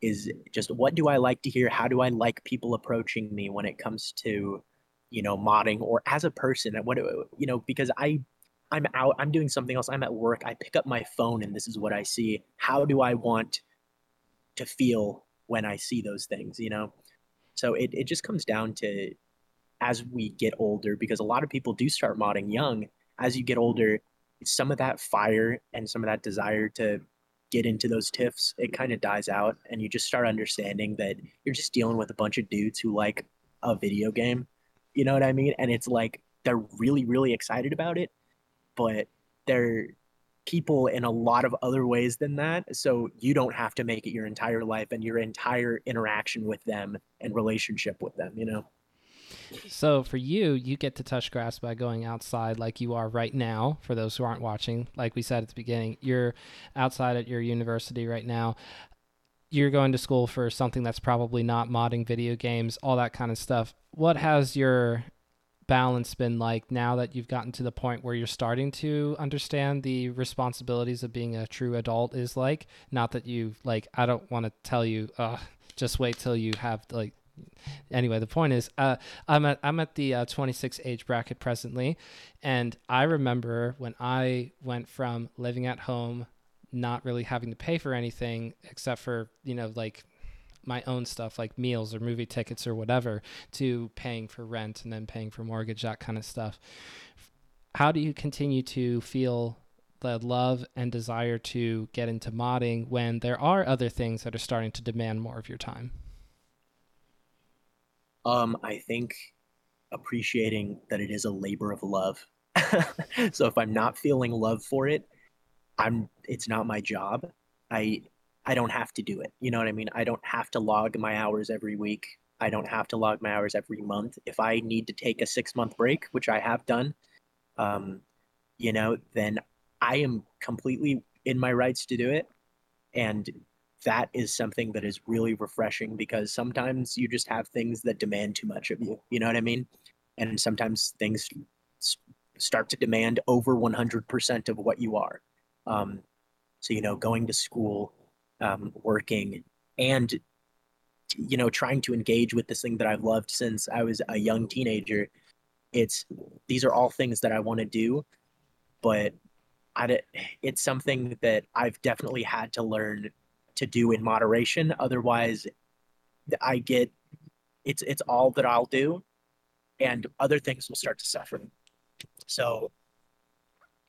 is just what do I like to hear? How do I like people approaching me when it comes to, you know, modding or as a person? What you know, because I I'm out, I'm doing something else, I'm at work, I pick up my phone and this is what I see. How do I want to feel when I see those things, you know? So it, it just comes down to as we get older, because a lot of people do start modding young. As you get older, some of that fire and some of that desire to get into those tiffs, it kind of dies out. And you just start understanding that you're just dealing with a bunch of dudes who like a video game. You know what I mean? And it's like they're really, really excited about it, but they're people in a lot of other ways than that. So you don't have to make it your entire life and your entire interaction with them and relationship with them, you know? So for you, you get to touch grass by going outside like you are right now. For those who aren't watching, like we said at the beginning, you're outside at your university right now. You're going to school for something that's probably not modding video games, all that kind of stuff. What has your balance been like now that you've gotten to the point where you're starting to understand the responsibilities of being a true adult is like not that you like i don't want to tell you uh just wait till you have like anyway the point is uh i'm at i'm at the uh, 26 age bracket presently and i remember when i went from living at home not really having to pay for anything except for you know like my own stuff like meals or movie tickets or whatever to paying for rent and then paying for mortgage that kind of stuff. How do you continue to feel the love and desire to get into modding when there are other things that are starting to demand more of your time um i think appreciating that it is a labor of love so if i'm not feeling love for it i'm it's not my job i I don't have to do it. You know what I mean? I don't have to log my hours every week. I don't have to log my hours every month. If I need to take a six month break, which I have done, um, you know, then I am completely in my rights to do it. And that is something that is really refreshing because sometimes you just have things that demand too much of you. You know what I mean? And sometimes things start to demand over 100% of what you are. Um, so, you know, going to school, um, working and you know trying to engage with this thing that I've loved since I was a young teenager. It's these are all things that I want to do, but I, it's something that I've definitely had to learn to do in moderation. Otherwise, I get it's it's all that I'll do, and other things will start to suffer. So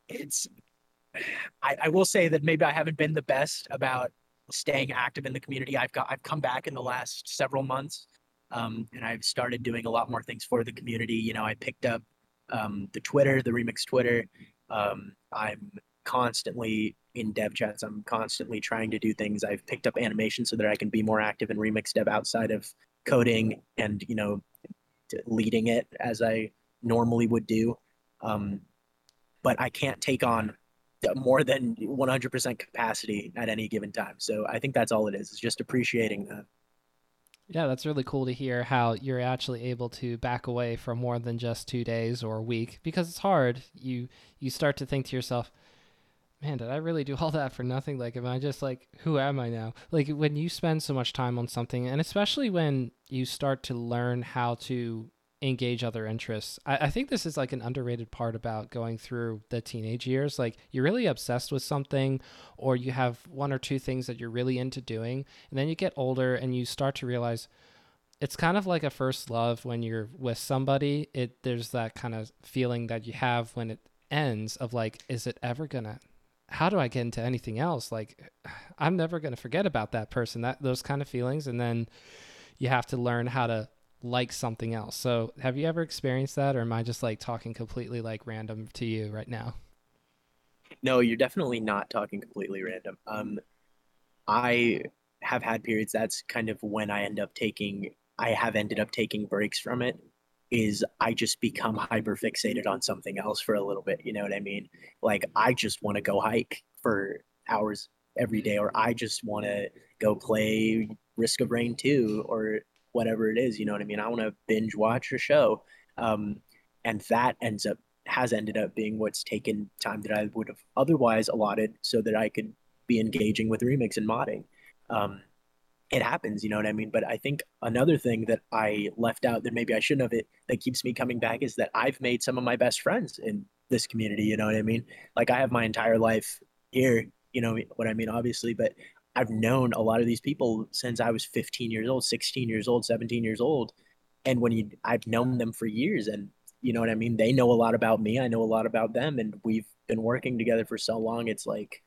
it's I, I will say that maybe I haven't been the best about staying active in the community. I've got I've come back in the last several months, um, and I've started doing a lot more things for the community. You know, I picked up um, the Twitter, the Remix Twitter. Um, I'm constantly in dev chats. I'm constantly trying to do things. I've picked up animation so that I can be more active in Remix dev outside of coding and you know leading it as I normally would do. Um, but I can't take on more than 100% capacity at any given time. So I think that's all it is. It's just appreciating that. Yeah, that's really cool to hear how you're actually able to back away from more than just 2 days or a week because it's hard. You you start to think to yourself, man, did I really do all that for nothing? Like, am I just like, who am I now? Like, when you spend so much time on something, and especially when you start to learn how to engage other interests. I, I, think this is like an underrated part about going through the teenage years. Like you're really obsessed with something, or you have one or two things that you're really into doing, and then you get older and you start to realize it's kind of like a first love when you're with somebody. It there's that kind of feeling that you have when it ends of like, is it ever gonna how do I get into anything else? Like, I'm never going to forget about that person, that those kind of feelings. And then you have to learn how to like something else. So, have you ever experienced that, or am I just like talking completely like random to you right now? No, you're definitely not talking completely random. Um, I have had periods. That's kind of when I end up taking. I have ended up taking breaks from it is I just become hyper fixated on something else for a little bit. You know what I mean? Like I just want to go hike for hours every day, or I just want to go play Risk of Rain 2 or whatever it is. You know what I mean? I want to binge watch a show. Um, and that ends up has ended up being what's taken time that I would have otherwise allotted so that I could be engaging with remix and modding. Um, it happens, you know what I mean? But I think another thing that I left out that maybe I shouldn't have it that keeps me coming back is that I've made some of my best friends in this community, you know what I mean? Like I have my entire life here, you know what I mean, obviously, but I've known a lot of these people since I was 15 years old, 16 years old, 17 years old. And when you I've known them for years and you know what I mean? They know a lot about me, I know a lot about them and we've been working together for so long. It's like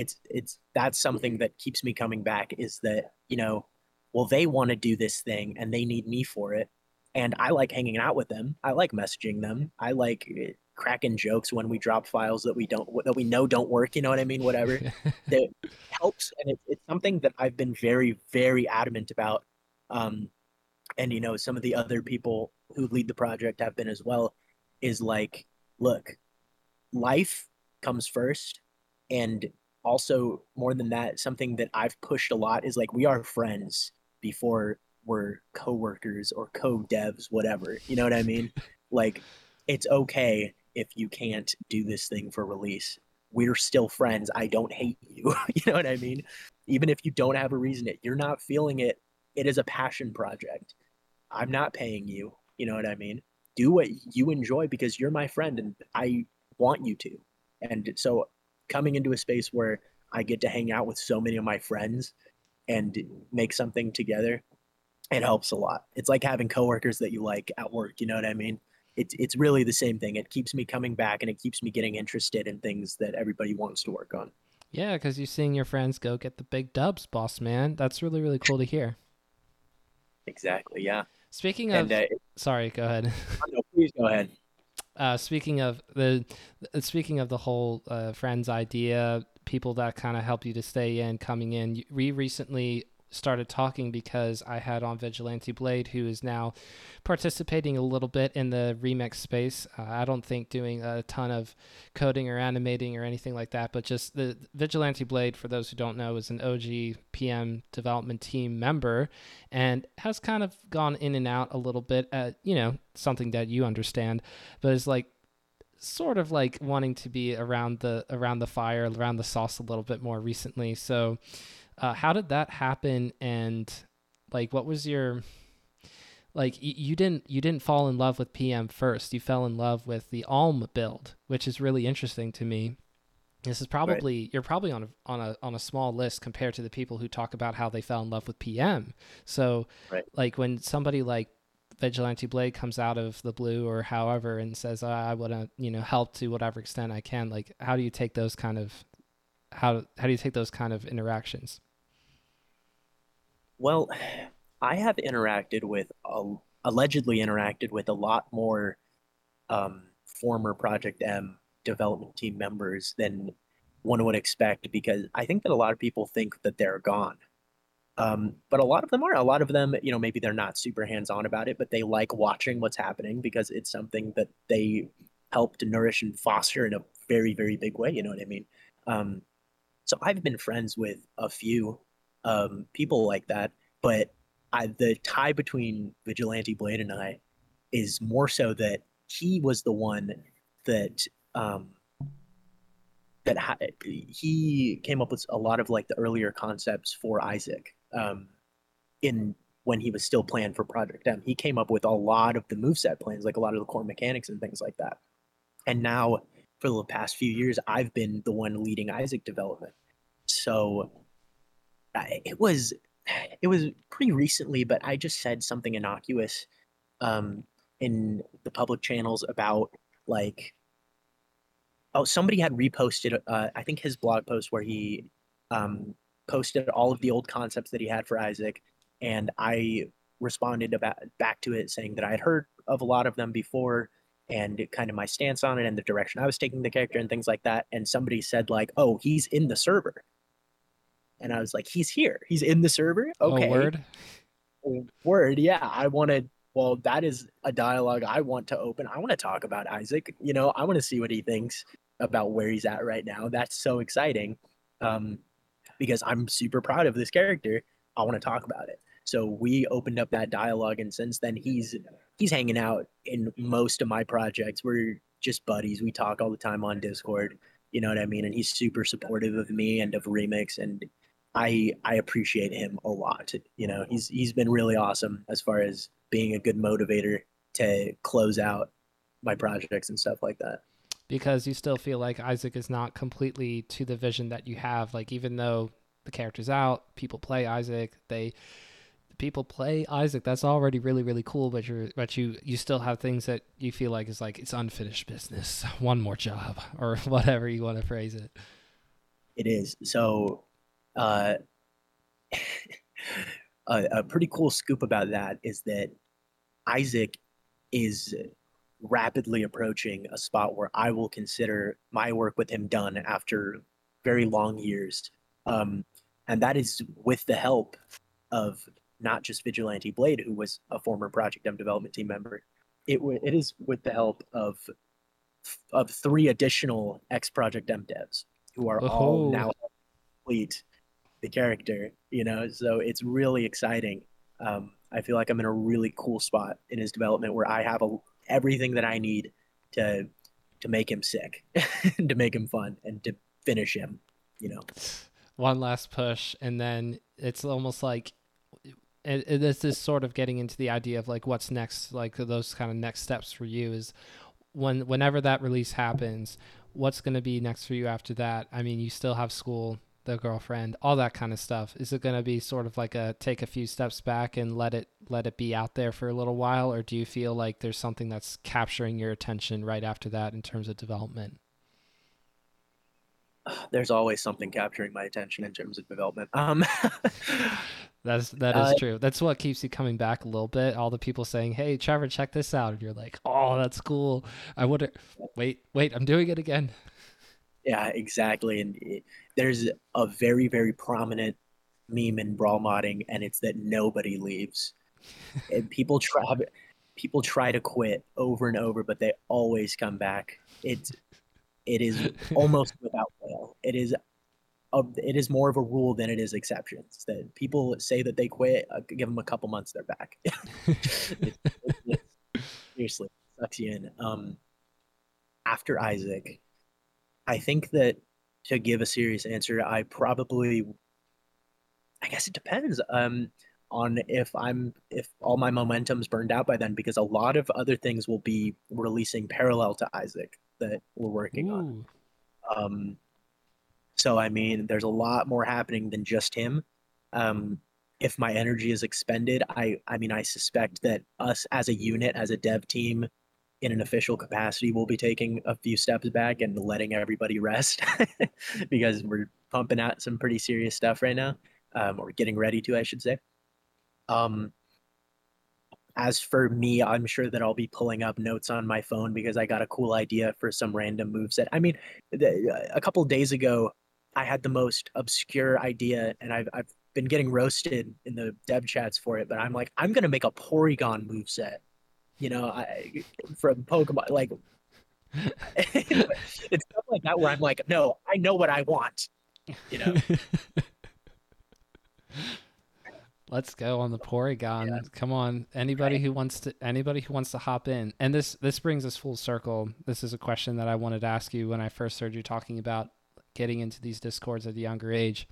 it's it's that's something that keeps me coming back is that you know well they want to do this thing and they need me for it. And i like hanging out with them. I like messaging them. I like eh, cracking jokes when we drop files that we don't that we know don't work you know what i mean? Whatever. That helps and it, it's something that i've been very very adamant about. Um and you know some of the other people who lead the project have been as well is like look life comes first and also more than that something that i've pushed a lot is like we are friends before we're co-workers or co-devs whatever you know what i mean? Like it's okay if you can't do this thing for release. We're still friends. I don't hate you you know what i mean? Even if you don't have a reason it you're not feeling it. It is a passion project. I'm not paying you you know what i mean? Do what you enjoy because you're my friend and i want you to. And so coming into a space where I get to hang out with so many of my friends and make something together, it helps a lot. It's like having coworkers that you like at work. You know what I mean? It's it's really the same thing. It keeps me coming back and it keeps me getting interested in things that everybody wants to work on. Yeah, because you're seeing your friends go get the big dubs, boss man. That's really really cool to hear. Exactly. Yeah. Speaking of, and, uh, sorry, go ahead. no, please go ahead. Uh, speaking of the, speaking of the whole uh, friends idea, people that kind of help you to stay in, coming in. We recently started talking because I had on Vigilante Blade, who is now participating a little bit in the remix space. Uh, I don't think doing a ton of coding or animating or anything like that, but just the Vigilante Blade, for those who don't know, is an OG PM development team member and has kind of gone in and out a little bit at, you know, something that you understand, but is like sort of like wanting to be around the around the fire around the sauce a little bit more recently so uh, how did that happen? And like, what was your like? Y- you didn't you didn't fall in love with PM first. You fell in love with the Alm build, which is really interesting to me. This is probably right. you're probably on a on a on a small list compared to the people who talk about how they fell in love with PM. So, right. like when somebody like Vigilante Blade comes out of the blue or however and says, oh, "I want to, you know, help to whatever extent I can." Like, how do you take those kind of how how do you take those kind of interactions? Well, I have interacted with, a, allegedly interacted with a lot more um, former Project M development team members than one would expect because I think that a lot of people think that they're gone. Um, but a lot of them are. A lot of them, you know, maybe they're not super hands on about it, but they like watching what's happening because it's something that they help to nourish and foster in a very, very big way. You know what I mean? Um, so I've been friends with a few um, people like that. But I, the tie between Vigilante Blade and I is more so that he was the one that um, that ha- he came up with a lot of like the earlier concepts for Isaac um, in when he was still playing for Project M. He came up with a lot of the moveset plans, like a lot of the core mechanics and things like that. And now, for the past few years, I've been the one leading Isaac development. So it was it was pretty recently, but I just said something innocuous um, in the public channels about like oh somebody had reposted uh, I think his blog post where he um, posted all of the old concepts that he had for Isaac, and I responded about back to it saying that I had heard of a lot of them before and kind of my stance on it and the direction I was taking the character and things like that. And somebody said like, "Oh, he's in the server," and I was like, "He's here. He's in the server." Okay. Oh, word. Word. Yeah, I wanted. Well, that is a dialogue I want to open. I want to talk about Isaac. You know, I want to see what he thinks about where he's at right now. That's so exciting. Um, because I'm super proud of this character. I want to talk about it. So we opened up that dialogue, and since then he's he's hanging out in most of my projects. We're just buddies. We talk all the time on Discord. You know what I mean? And he's super supportive of me and of Remix, and I I appreciate him a lot. You know, he's he's been really awesome as far as being a good motivator to close out my projects and stuff like that because you still feel like Isaac is not completely to the vision that you have. Like even though the character's out, people play Isaac, they people play Isaac. That's already really really cool. But you but you you still have things that you feel like is like it's unfinished business. One more job or whatever you want to phrase it. It is so. Uh, a, a pretty cool scoop about that is that Isaac is rapidly approaching a spot where I will consider my work with him done after very long years. Um, and that is with the help of not just Vigilante Blade, who was a former Project M development team member. It, w- it is with the help of of three additional ex Project M devs who are oh. all now complete the character. You know, so it's really exciting. Um, I feel like I'm in a really cool spot in his development where I have a everything that I need to to make him sick, to make him fun, and to finish him. You know, one last push, and then it's almost like this is sort of getting into the idea of like what's next, like those kind of next steps for you is when whenever that release happens, what's going to be next for you after that? I mean, you still have school, the girlfriend, all that kind of stuff. Is it going to be sort of like a take a few steps back and let it let it be out there for a little while or do you feel like there's something that's capturing your attention right after that in terms of development? There's always something capturing my attention in terms of development. Um That's that is uh, true. That's what keeps you coming back a little bit. All the people saying, "Hey, Trevor, check this out," and you're like, "Oh, that's cool." I would wait, wait. I'm doing it again. Yeah, exactly. And it, there's a very, very prominent meme in brawl modding, and it's that nobody leaves. and people try, people try to quit over and over, but they always come back. It's, it is almost without fail. It is, a, it is more of a rule than it is exceptions. That people say that they quit, uh, give them a couple months, they're back. it, it, seriously, sucks you in. Um, after Isaac, I think that to give a serious answer, I probably, I guess it depends um, on if I'm if all my momentum's burned out by then, because a lot of other things will be releasing parallel to Isaac that we're working Ooh. on. Um, so I mean, there's a lot more happening than just him. Um, if my energy is expended, I I mean, I suspect that us as a unit, as a dev team, in an official capacity, we'll be taking a few steps back and letting everybody rest because we're pumping out some pretty serious stuff right now, um, or getting ready to, I should say. Um, as for me, I'm sure that I'll be pulling up notes on my phone because I got a cool idea for some random move set. I mean, the, a couple days ago, I had the most obscure idea, and I've I've been getting roasted in the dev chats for it. But I'm like, I'm gonna make a Porygon move set you know, I, from Pokemon. Like, it's stuff like that where I'm like, no, I know what I want. You know. Let's go on the Porygon. Yeah. Come on, anybody right. who wants to anybody who wants to hop in. And this this brings us full circle. This is a question that I wanted to ask you when I first heard you talking about getting into these discords at a younger age.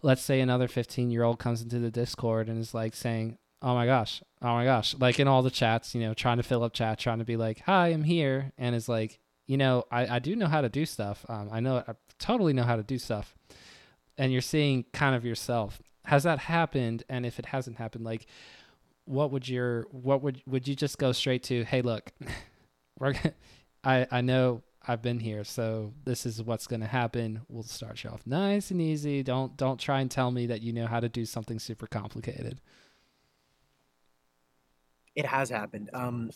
Let's say another 15 year old comes into the Discord and is like saying, oh my gosh, oh my gosh, like in all the chats, you know, trying to fill up chat, trying to be like, hi, I'm here, and it's like, you know, I, I do know how to do stuff. Um, I know, I totally know how to do stuff, and you're seeing kind of yourself. Has that happened? And if it hasn't happened, like, what would your, what would, would you just go straight to, hey, look, we're, I, I know, I've been here, so this is what's going to happen. We'll start you off nice and easy. Don't don't try and tell me that you know how to do something super complicated. It has happened. Um,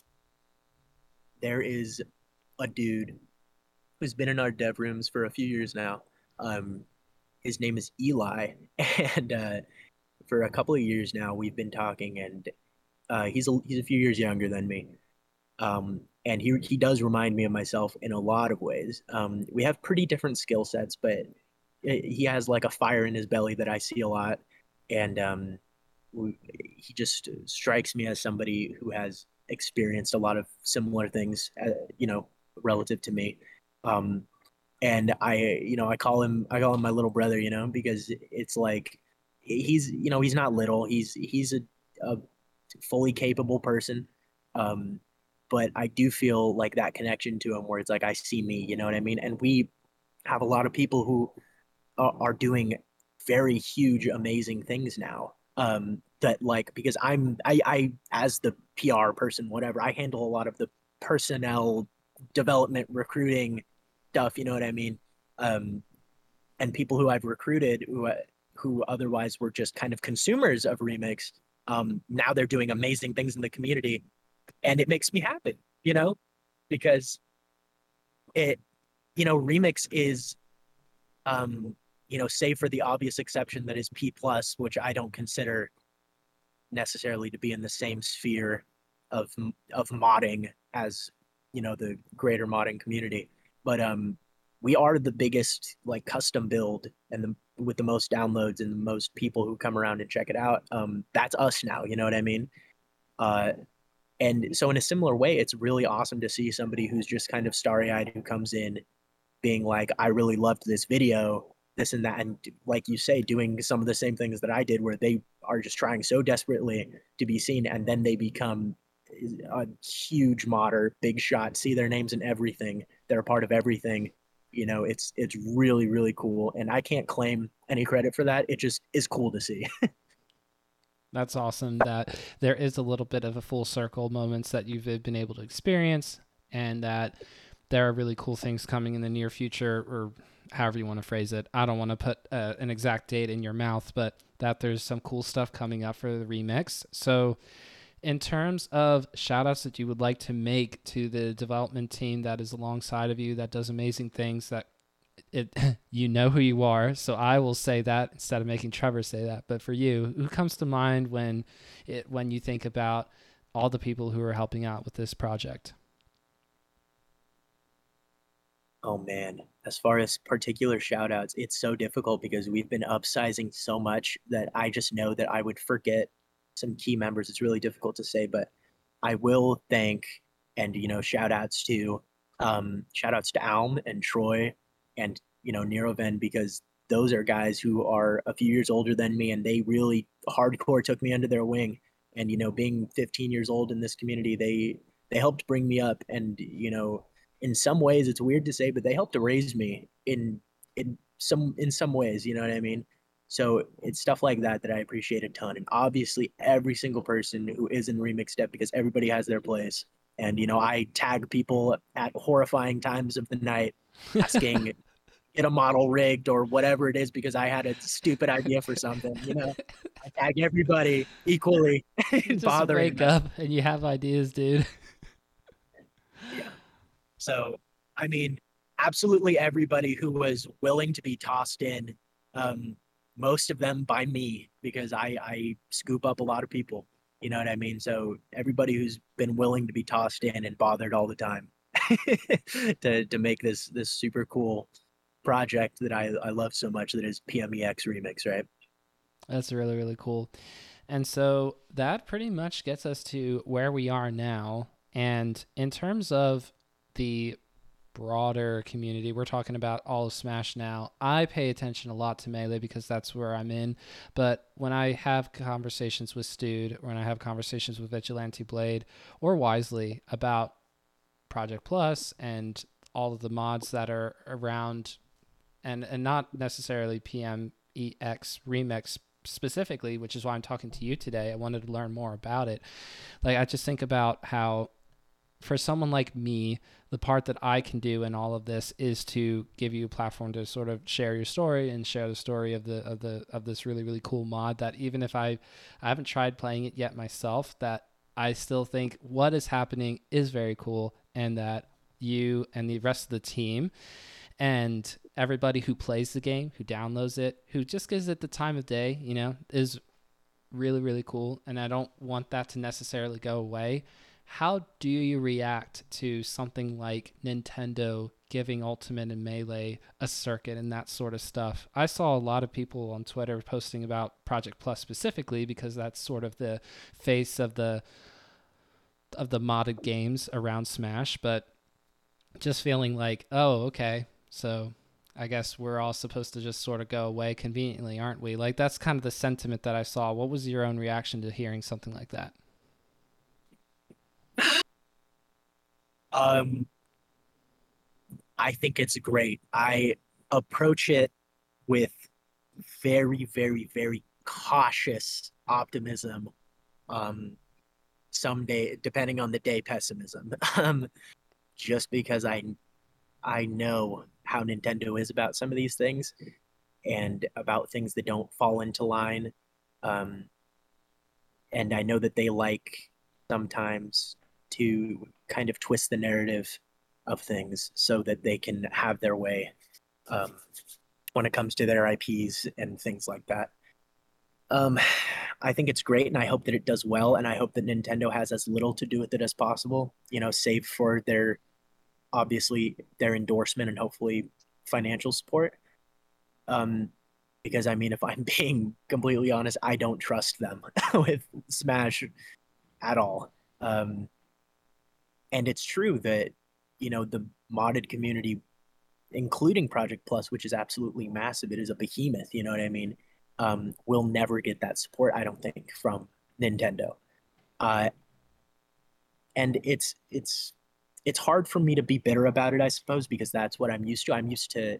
there is a dude who's been in our dev rooms for a few years now. Um, his name is Eli, and uh, for a couple of years now, we've been talking, and uh, he's a he's a few years younger than me. Um, and he he does remind me of myself in a lot of ways. Um, we have pretty different skill sets, but he has like a fire in his belly that I see a lot, and um, he just strikes me as somebody who has experienced a lot of similar things, uh, you know, relative to me. Um, and I, you know, I call him I call him my little brother, you know, because it's like he's you know he's not little, he's he's a, a fully capable person. Um, but I do feel like that connection to him where it's like I see me, you know what I mean? And we have a lot of people who are, are doing very huge, amazing things now. Um, that like because I'm I, I as the PR person, whatever, I handle a lot of the personnel development, recruiting stuff. You know what I mean? Um, and people who I've recruited who who otherwise were just kind of consumers of Remix, um, now they're doing amazing things in the community and it makes me happy, you know, because it, you know, remix is, um, you know, save for the obvious exception that is P plus, which I don't consider necessarily to be in the same sphere of of modding as you know the greater modding community. But um, we are the biggest like custom build and the with the most downloads and the most people who come around and check it out. Um, that's us now. You know what I mean? Uh, and so, in a similar way, it's really awesome to see somebody who's just kind of starry eyed who comes in being like, I really loved this video, this and that. And like you say, doing some of the same things that I did, where they are just trying so desperately to be seen. And then they become uh, a huge modder, big shot, see their names in everything. They're a part of everything. You know, it's it's really really cool, and I can't claim any credit for that. It just is cool to see. That's awesome that there is a little bit of a full circle moments that you've uh, been able to experience and that there are really cool things coming in the near future or however you want to phrase it. I don't want to put uh, an exact date in your mouth, but that there's some cool stuff coming up for the remix. So, in terms of shout outs that you would like to make to the development team that is alongside of you that does amazing things that it you know who you are so i will say that instead of making trevor say that but for you who comes to mind when it when you think about all the people who are helping out with this project oh man as far as particular shout outs it's so difficult because we've been upsizing so much that i just know that i would forget some key members. It's really difficult to say but i will thank and you know shout outs to um, shout outs to alm and troy and you know Neroven because those are guys who are a few years older than me and they really hardcore took me under their wing. And you know being 15 years old in this community they they helped bring me up and you know in some ways it's weird to say but they helped to raise me in in some in some ways you know what i mean so it's stuff like that that i appreciate a ton and obviously every single person who is in remix step because everybody has their place and you know i tag people at horrifying times of the night asking get a model rigged or whatever it is because I had a stupid idea for something. You know, I tag everybody equally. you just bothering wake up and you have ideas, dude. So, I mean, absolutely everybody who was willing to be tossed in, um, most of them by me because I, I scoop up a lot of people. You know what I mean? So everybody who's been willing to be tossed in and bothered all the time to to make this this super cool project that I, I love so much that is PMEX Remix, right? That's really, really cool. And so that pretty much gets us to where we are now. And in terms of the broader community, we're talking about all of Smash now. I pay attention a lot to Melee because that's where I'm in. But when I have conversations with or when I have conversations with Vigilante Blade or Wisely about Project Plus and all of the mods that are around and and not necessarily PMEX remix specifically, which is why I'm talking to you today. I wanted to learn more about it. Like I just think about how for someone like me, the part that I can do in all of this is to give you a platform to sort of share your story and share the story of the of the of this really really cool mod that even if I I haven't tried playing it yet myself that I still think what is happening is very cool and that you and the rest of the team and everybody who plays the game, who downloads it, who just gives it the time of day, you know, is really really cool. And I don't want that to necessarily go away how do you react to something like Nintendo giving Ultimate and Melee a circuit and that sort of stuff? I saw a lot of people on Twitter posting about Project Plus specifically because that's sort of the face of the of the modded games around Smash, but just feeling like, oh, okay, so I guess we're all supposed to just sort of go away conveniently, aren't we? Like that's kind of the sentiment that I saw. What was your own reaction to hearing something like that? Um, I think it's great. I approach it with very, very, very cautious optimism. Um, someday, depending on the day, pessimism. um, just because I, I know how Nintendo is about some of these things, and about things that don't fall into line. Um, and I know that they like sometimes to kind of twist the narrative of things so that they can have their way um, when it comes to their IPs and things like that. Um, I think it's great, and I hope that it does well, and I hope that Nintendo has as little to do with it as possible. You know, save for their obviously their endorsement and hopefully financial support. Um, because I mean, if I'm being completely honest, I don't trust them with Smash at all. Um, and it's true that you know the modded community including project plus which is absolutely massive it is a behemoth you know what i mean? Um, will never get that support i don't think from nintendo. Uh, and it's it's it's hard for me to be bitter about it i suppose because that's what i'm used to. I'm used to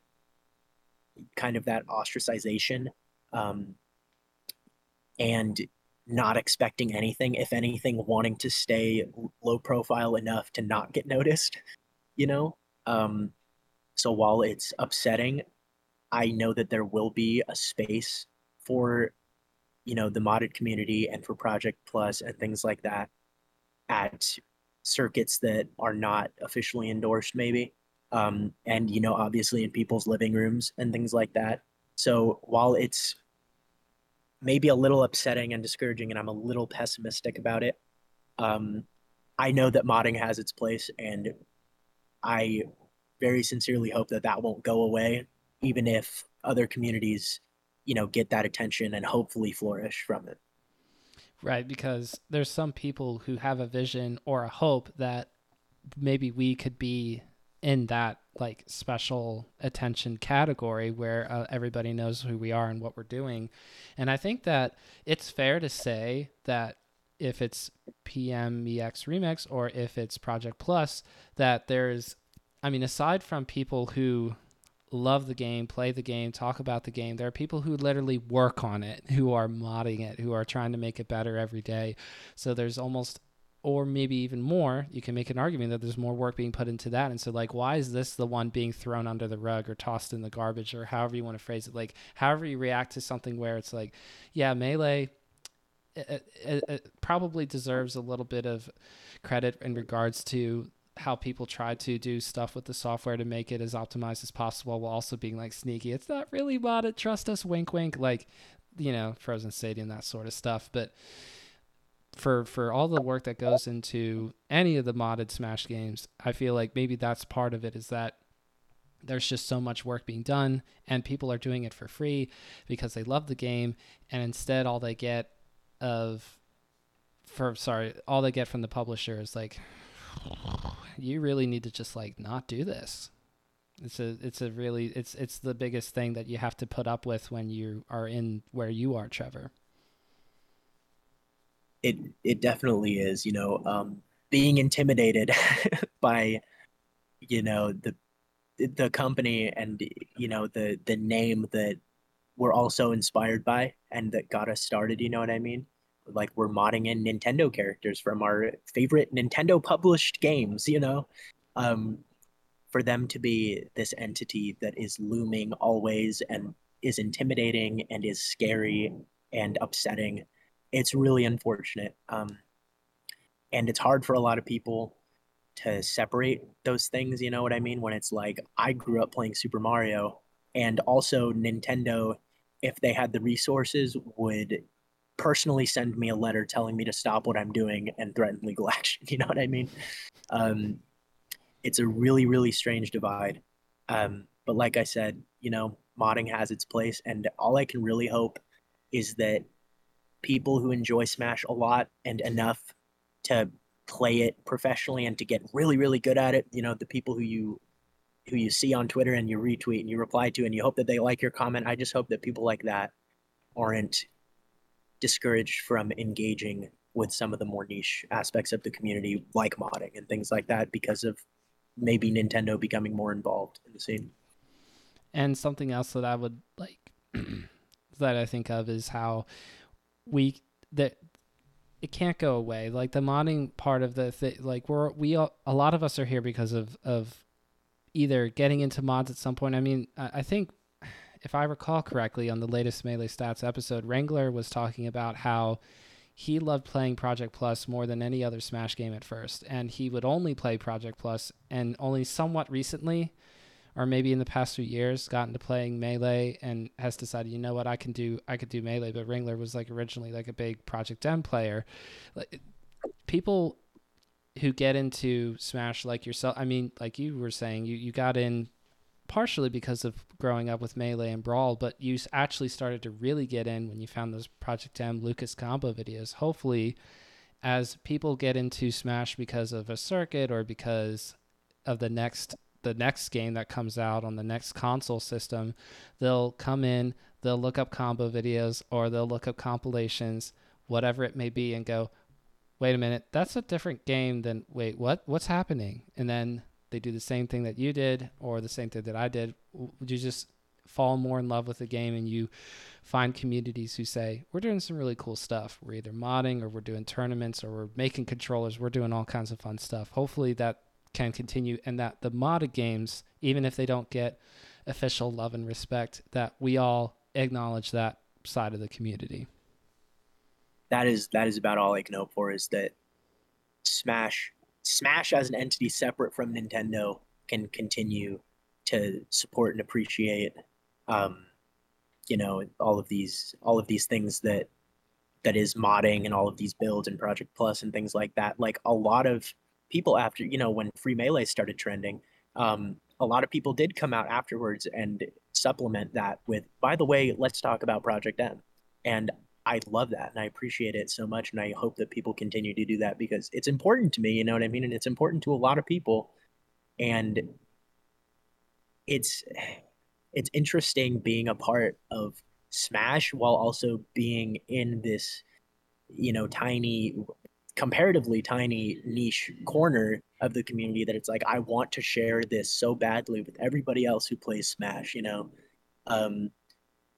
kind of that ostracization. Um, and not expecting anything, if anything, wanting to stay low profile enough to not get noticed, you know? Um, so while it's upsetting, I know that there will be a space for, you know, the modded community and for Project Plus and things like that at circuits that are not officially endorsed, maybe. Um, and, you know, obviously in people's living rooms and things like that. So while it's maybe a little upsetting and discouraging, and I'm a little pessimistic about it. Um, I know that modding has its place, and I very sincerely hope that that won't go away, even if other communities, you know, get that attention and hopefully flourish from it. Right, because there's some people who have a vision or a hope that maybe we could be in that like special attention category where uh, everybody knows who we are and what we're doing. And I think that it's fair to say that if it's PMEX Remix or if it's Project Plus, that there's, I mean, aside from people who love the game, play the game, talk about the game, there are people who literally work on it, who are modding it, who are trying to make it better every day. So there's almost or maybe even more, you can make an argument that there's more work being put into that. And so, like, why is this the one being thrown under the rug or tossed in the garbage or however you want to phrase it? Like, however you react to something where it's like, yeah, Melee it, it, it probably deserves a little bit of credit in regards to how people try to do stuff with the software to make it as optimized as possible while also being like sneaky. It's not really modded. Trust us, wink, wink. Like, you know, Frozen Stadium, that sort of stuff. But for for all the work that goes into any of the modded Smash games, I feel like maybe that's part of it is that there's just so much work being done and people are doing it for free because they love the game and instead all they get of for sorry, all they get from the publisher is like you really need to just like not do this. It's a it's a really it's it's the biggest thing that you have to put up with when you are in where you are, Trevor it it definitely is. You know, um, being intimidated by you know the the company and you know the the name that we're also inspired by and that got us started. You know what I mean? like we're modding in Nintendo characters from our favorite Nintendo published games, you know. Um, for them to be this entity that is looming always and is intimidating and is scary and upsetting, it's really unfortunate. Um, and it's hard for a lot of people to separate those things, you know what I mean? When it's like, I grew up playing Super Mario, and also Nintendo, if they had the resources, would personally send me a letter telling me to stop what I'm doing and threaten legal action. You know what I mean? Um, it's a really, really strange divide. Um, but like I said, you know, modding has its place, and all I can really hope is that people who enjoy Smash a lot and enough to play it professionally and to get really, really good at it, you know, the people who you who you see on Twitter and you retweet and you reply to and you hope that they like your comment. I just hope that people like that aren't discouraged from engaging with some of the more niche aspects of the community, like modding and things like that, because of maybe Nintendo becoming more involved in the scene. And something else that I would like that I think of is how we that it can't go away. Like the modding part of the thing, like we're we all, a lot of us are here because of of either getting into mods at some point. I mean, I, I think if I recall correctly on the latest Melee Stats episode, Ringler was talking about how he loved playing Project Plus more than any other Smash game at first, and he would only play Project Plus, and only somewhat recently, or maybe in the past few years, got into playing Melee and has decided, you know what, I can do, I could do Melee. But ringler was like originally like a big Project M player. Like people who get into Smash like yourself, I mean, like you were saying, you you got in partially because of growing up with Melee and Brawl, but you actually started to really get in when you found those Project M Lucas combo videos. Hopefully, as people get into Smash because of a circuit or because of the next the next game that comes out on the next console system, they'll come in, they'll look up combo videos or they'll look up compilations, whatever it may be, and go, wait a minute, that's a different game than wait, what what's happening? And then they do the same thing that you did or the same thing that I did, you just fall more in love with the game and you find communities who say, we're doing some really cool stuff. We're either modding or we're doing tournaments or we're making controllers. We're doing all kinds of fun stuff. Hopefully that can continue and that the modded games, even if they don't get official love and respect, that we all acknowledge that side of the community. That is that is about all I can hope for is that Smash Smash as an entity separate from Nintendo can continue to support and appreciate, um, you know, all of these all of these things that that is modding and all of these builds and Project Plus and things like that. Like a lot of people after you know when Free Melee started trending, um, a lot of people did come out afterwards and supplement that with, by the way, let's talk about Project M. And I love that and I appreciate it so much. And I hope that people continue to do that because it's important to me, you know what I mean? And it's important to a lot of people. And it's it's interesting being a part of Smash while also being in this, you know, tiny comparatively tiny niche corner of the community that it's like I want to share this so badly with everybody else who plays Smash, you know. Um,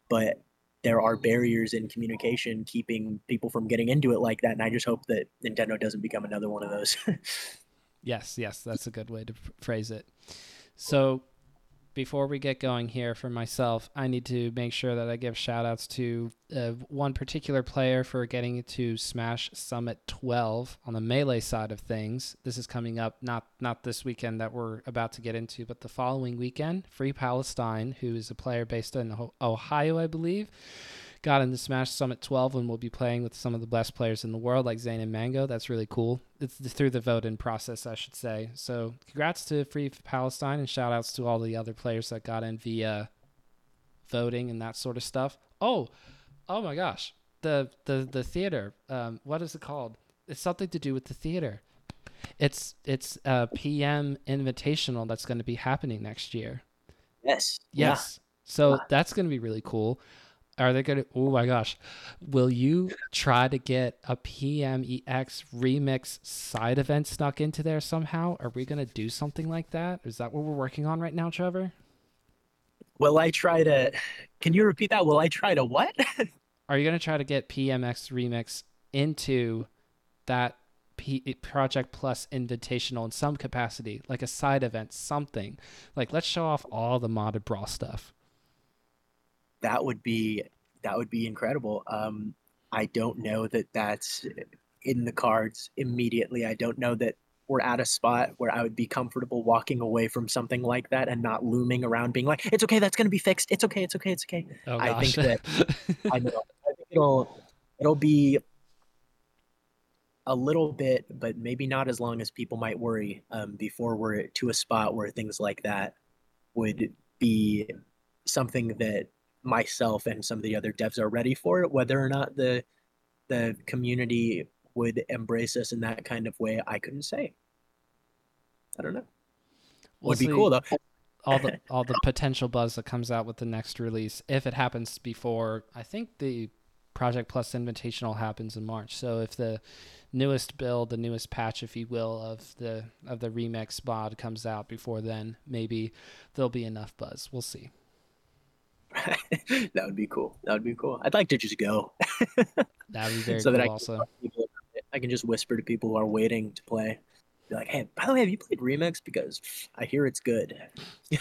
but there are barriers in communication keeping people from getting into it like that. And I just hope that Nintendo doesn't become another one of those. yes, yes, that's a good way to phrase it. So before we get going here for myself, I need to make sure that I give shout outs to uh, one particular player for getting to Smash Summit 12 on the Melee side of things. This is coming up not not this weekend that we're about to get into, but the following weekend. Free Palestine, who is a player based in Ohio, I believe got into Smash Summit 12 and we'll be playing with some of the best players in the world, like Zain and Mango. That's really cool. It's through the voting process, I should say. So, congrats to Free Palestine and shout outs to all the other players that got in via voting and that sort of stuff. Oh, oh my gosh. The the the theater. Um, what is it called? It's something to do with the theater. It's it's a PM invitational that's going to be happening next year. Yes. Yes. Yeah. So that's going to be really cool. Are they gonna? Oh my gosh! Will you try to get a PMEX remix side event snuck into there somehow? Are we gonna do something like that? Is that what we're working on right now, Trevor? Will I try to? Can you repeat that? Will I try to what? Are you gonna try to get PMX remix into that P- Project Plus Invitational in some capacity, like a side event, something. Like let's show off all the modded brawl stuff. That would be that would be incredible. Um, I don't know that that's in the cards immediately. I don't know that we're at a spot where I would be comfortable walking away from something like that and not looming around being like, it's okay, that's going to be fixed. It's okay, it's okay, it's okay. Oh, I think that I know I think it'll it'll be a little bit, but maybe not as long as people might worry um, before we're to a spot where things like that would be something that myself and some of the other devs are ready for. It, whether or not the the community would embrace us in that kind of way, I couldn't say. I don't know. We'll would be cool though. all the all the potential buzz that comes out with the next release, if it happens before, I think the Project Plus Invitational happens in March. So if the newest build, the newest patch, if you will, of the of the remix mod comes out before then, maybe there'll be enough buzz. We'll see. that would be cool. That would be cool. I'd like to just go. That'd be very so cool that I also. I can just whisper to people who are waiting to play. Be like, hey, by the way, have you played Remix? Because I hear it's good.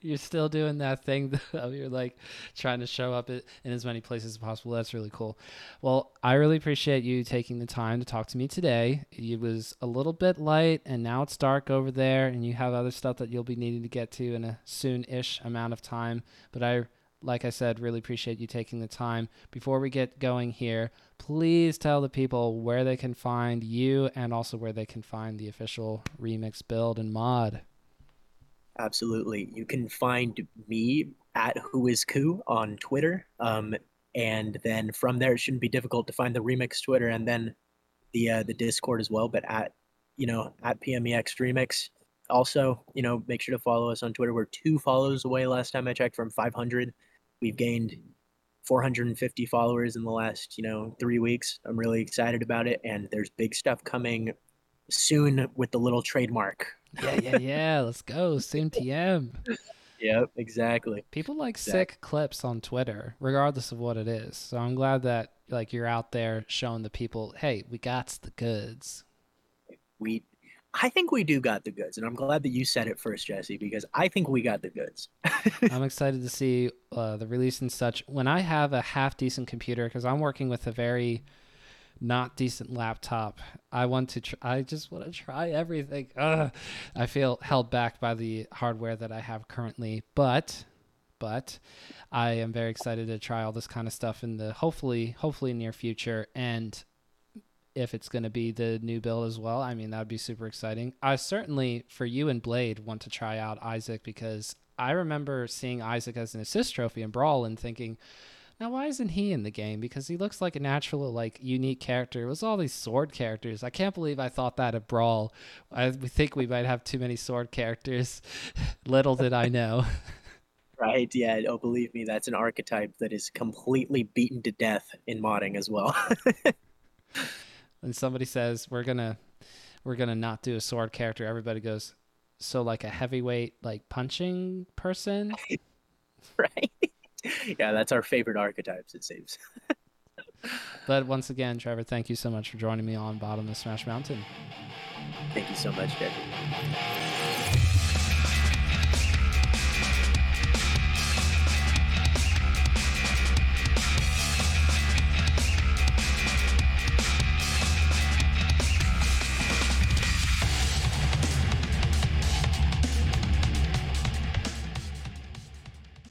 You're still doing that thing though. You're like trying to show up in as many places as possible. That's really cool. Well, I really appreciate you taking the time to talk to me today. It was a little bit light, and now it's dark over there, and you have other stuff that you'll be needing to get to in a soon-ish amount of time. But I like I said, really appreciate you taking the time. Before we get going here, please tell the people where they can find you and also where they can find the official remix build and mod. Absolutely. You can find me at Who Is Koo on Twitter. Um, and then from there, it shouldn't be difficult to find the remix Twitter and then the uh, the Discord as well. But at you know at PMEX Remix. Also, you know, make sure to follow us on Twitter. We're two follows away last time I checked from 500 we've gained 450 followers in the last, you know, three weeks. I'm really excited about it, and there's big stuff coming soon with the little trademark. Yeah, yeah, yeah. Let's go soon, TM. Yep, exactly. People like exactly. sick clips on Twitter, regardless of what it is. So I'm glad that like you're out there showing the people, hey, we got the goods. We I think we do got the goods, and I'm glad that you said it first, Jesse, because I think we got the goods. I'm excited to see uh, the release and such. When I have a half decent computer, because I'm working with a very not decent laptop, I want to. Tr- I just want to try everything. Ugh. I feel held back by the hardware that I have currently, but but I am very excited to try all this kind of stuff in the hopefully hopefully near future and if it's going to be the new build as well. I mean, that would be super exciting. I certainly, for you and Blade, want to try out Isaac because I remember seeing Isaac as an assist trophy in Brawl and thinking, now why isn't he in the game? Because he looks like a natural, like unique character. It was all these sword characters. I can't believe I thought that at Brawl. I think we might have too many sword characters. Little did I know. Right. Yeah. Oh, believe me, that's an archetype that is completely beaten to death in modding as well and somebody says we're gonna we're gonna not do a sword character, everybody goes, so like a heavyweight like punching person, right? Yeah, that's our favorite archetypes. It seems. but once again, Trevor, thank you so much for joining me on Bottom of Smash Mountain. Thank you so much, Jed.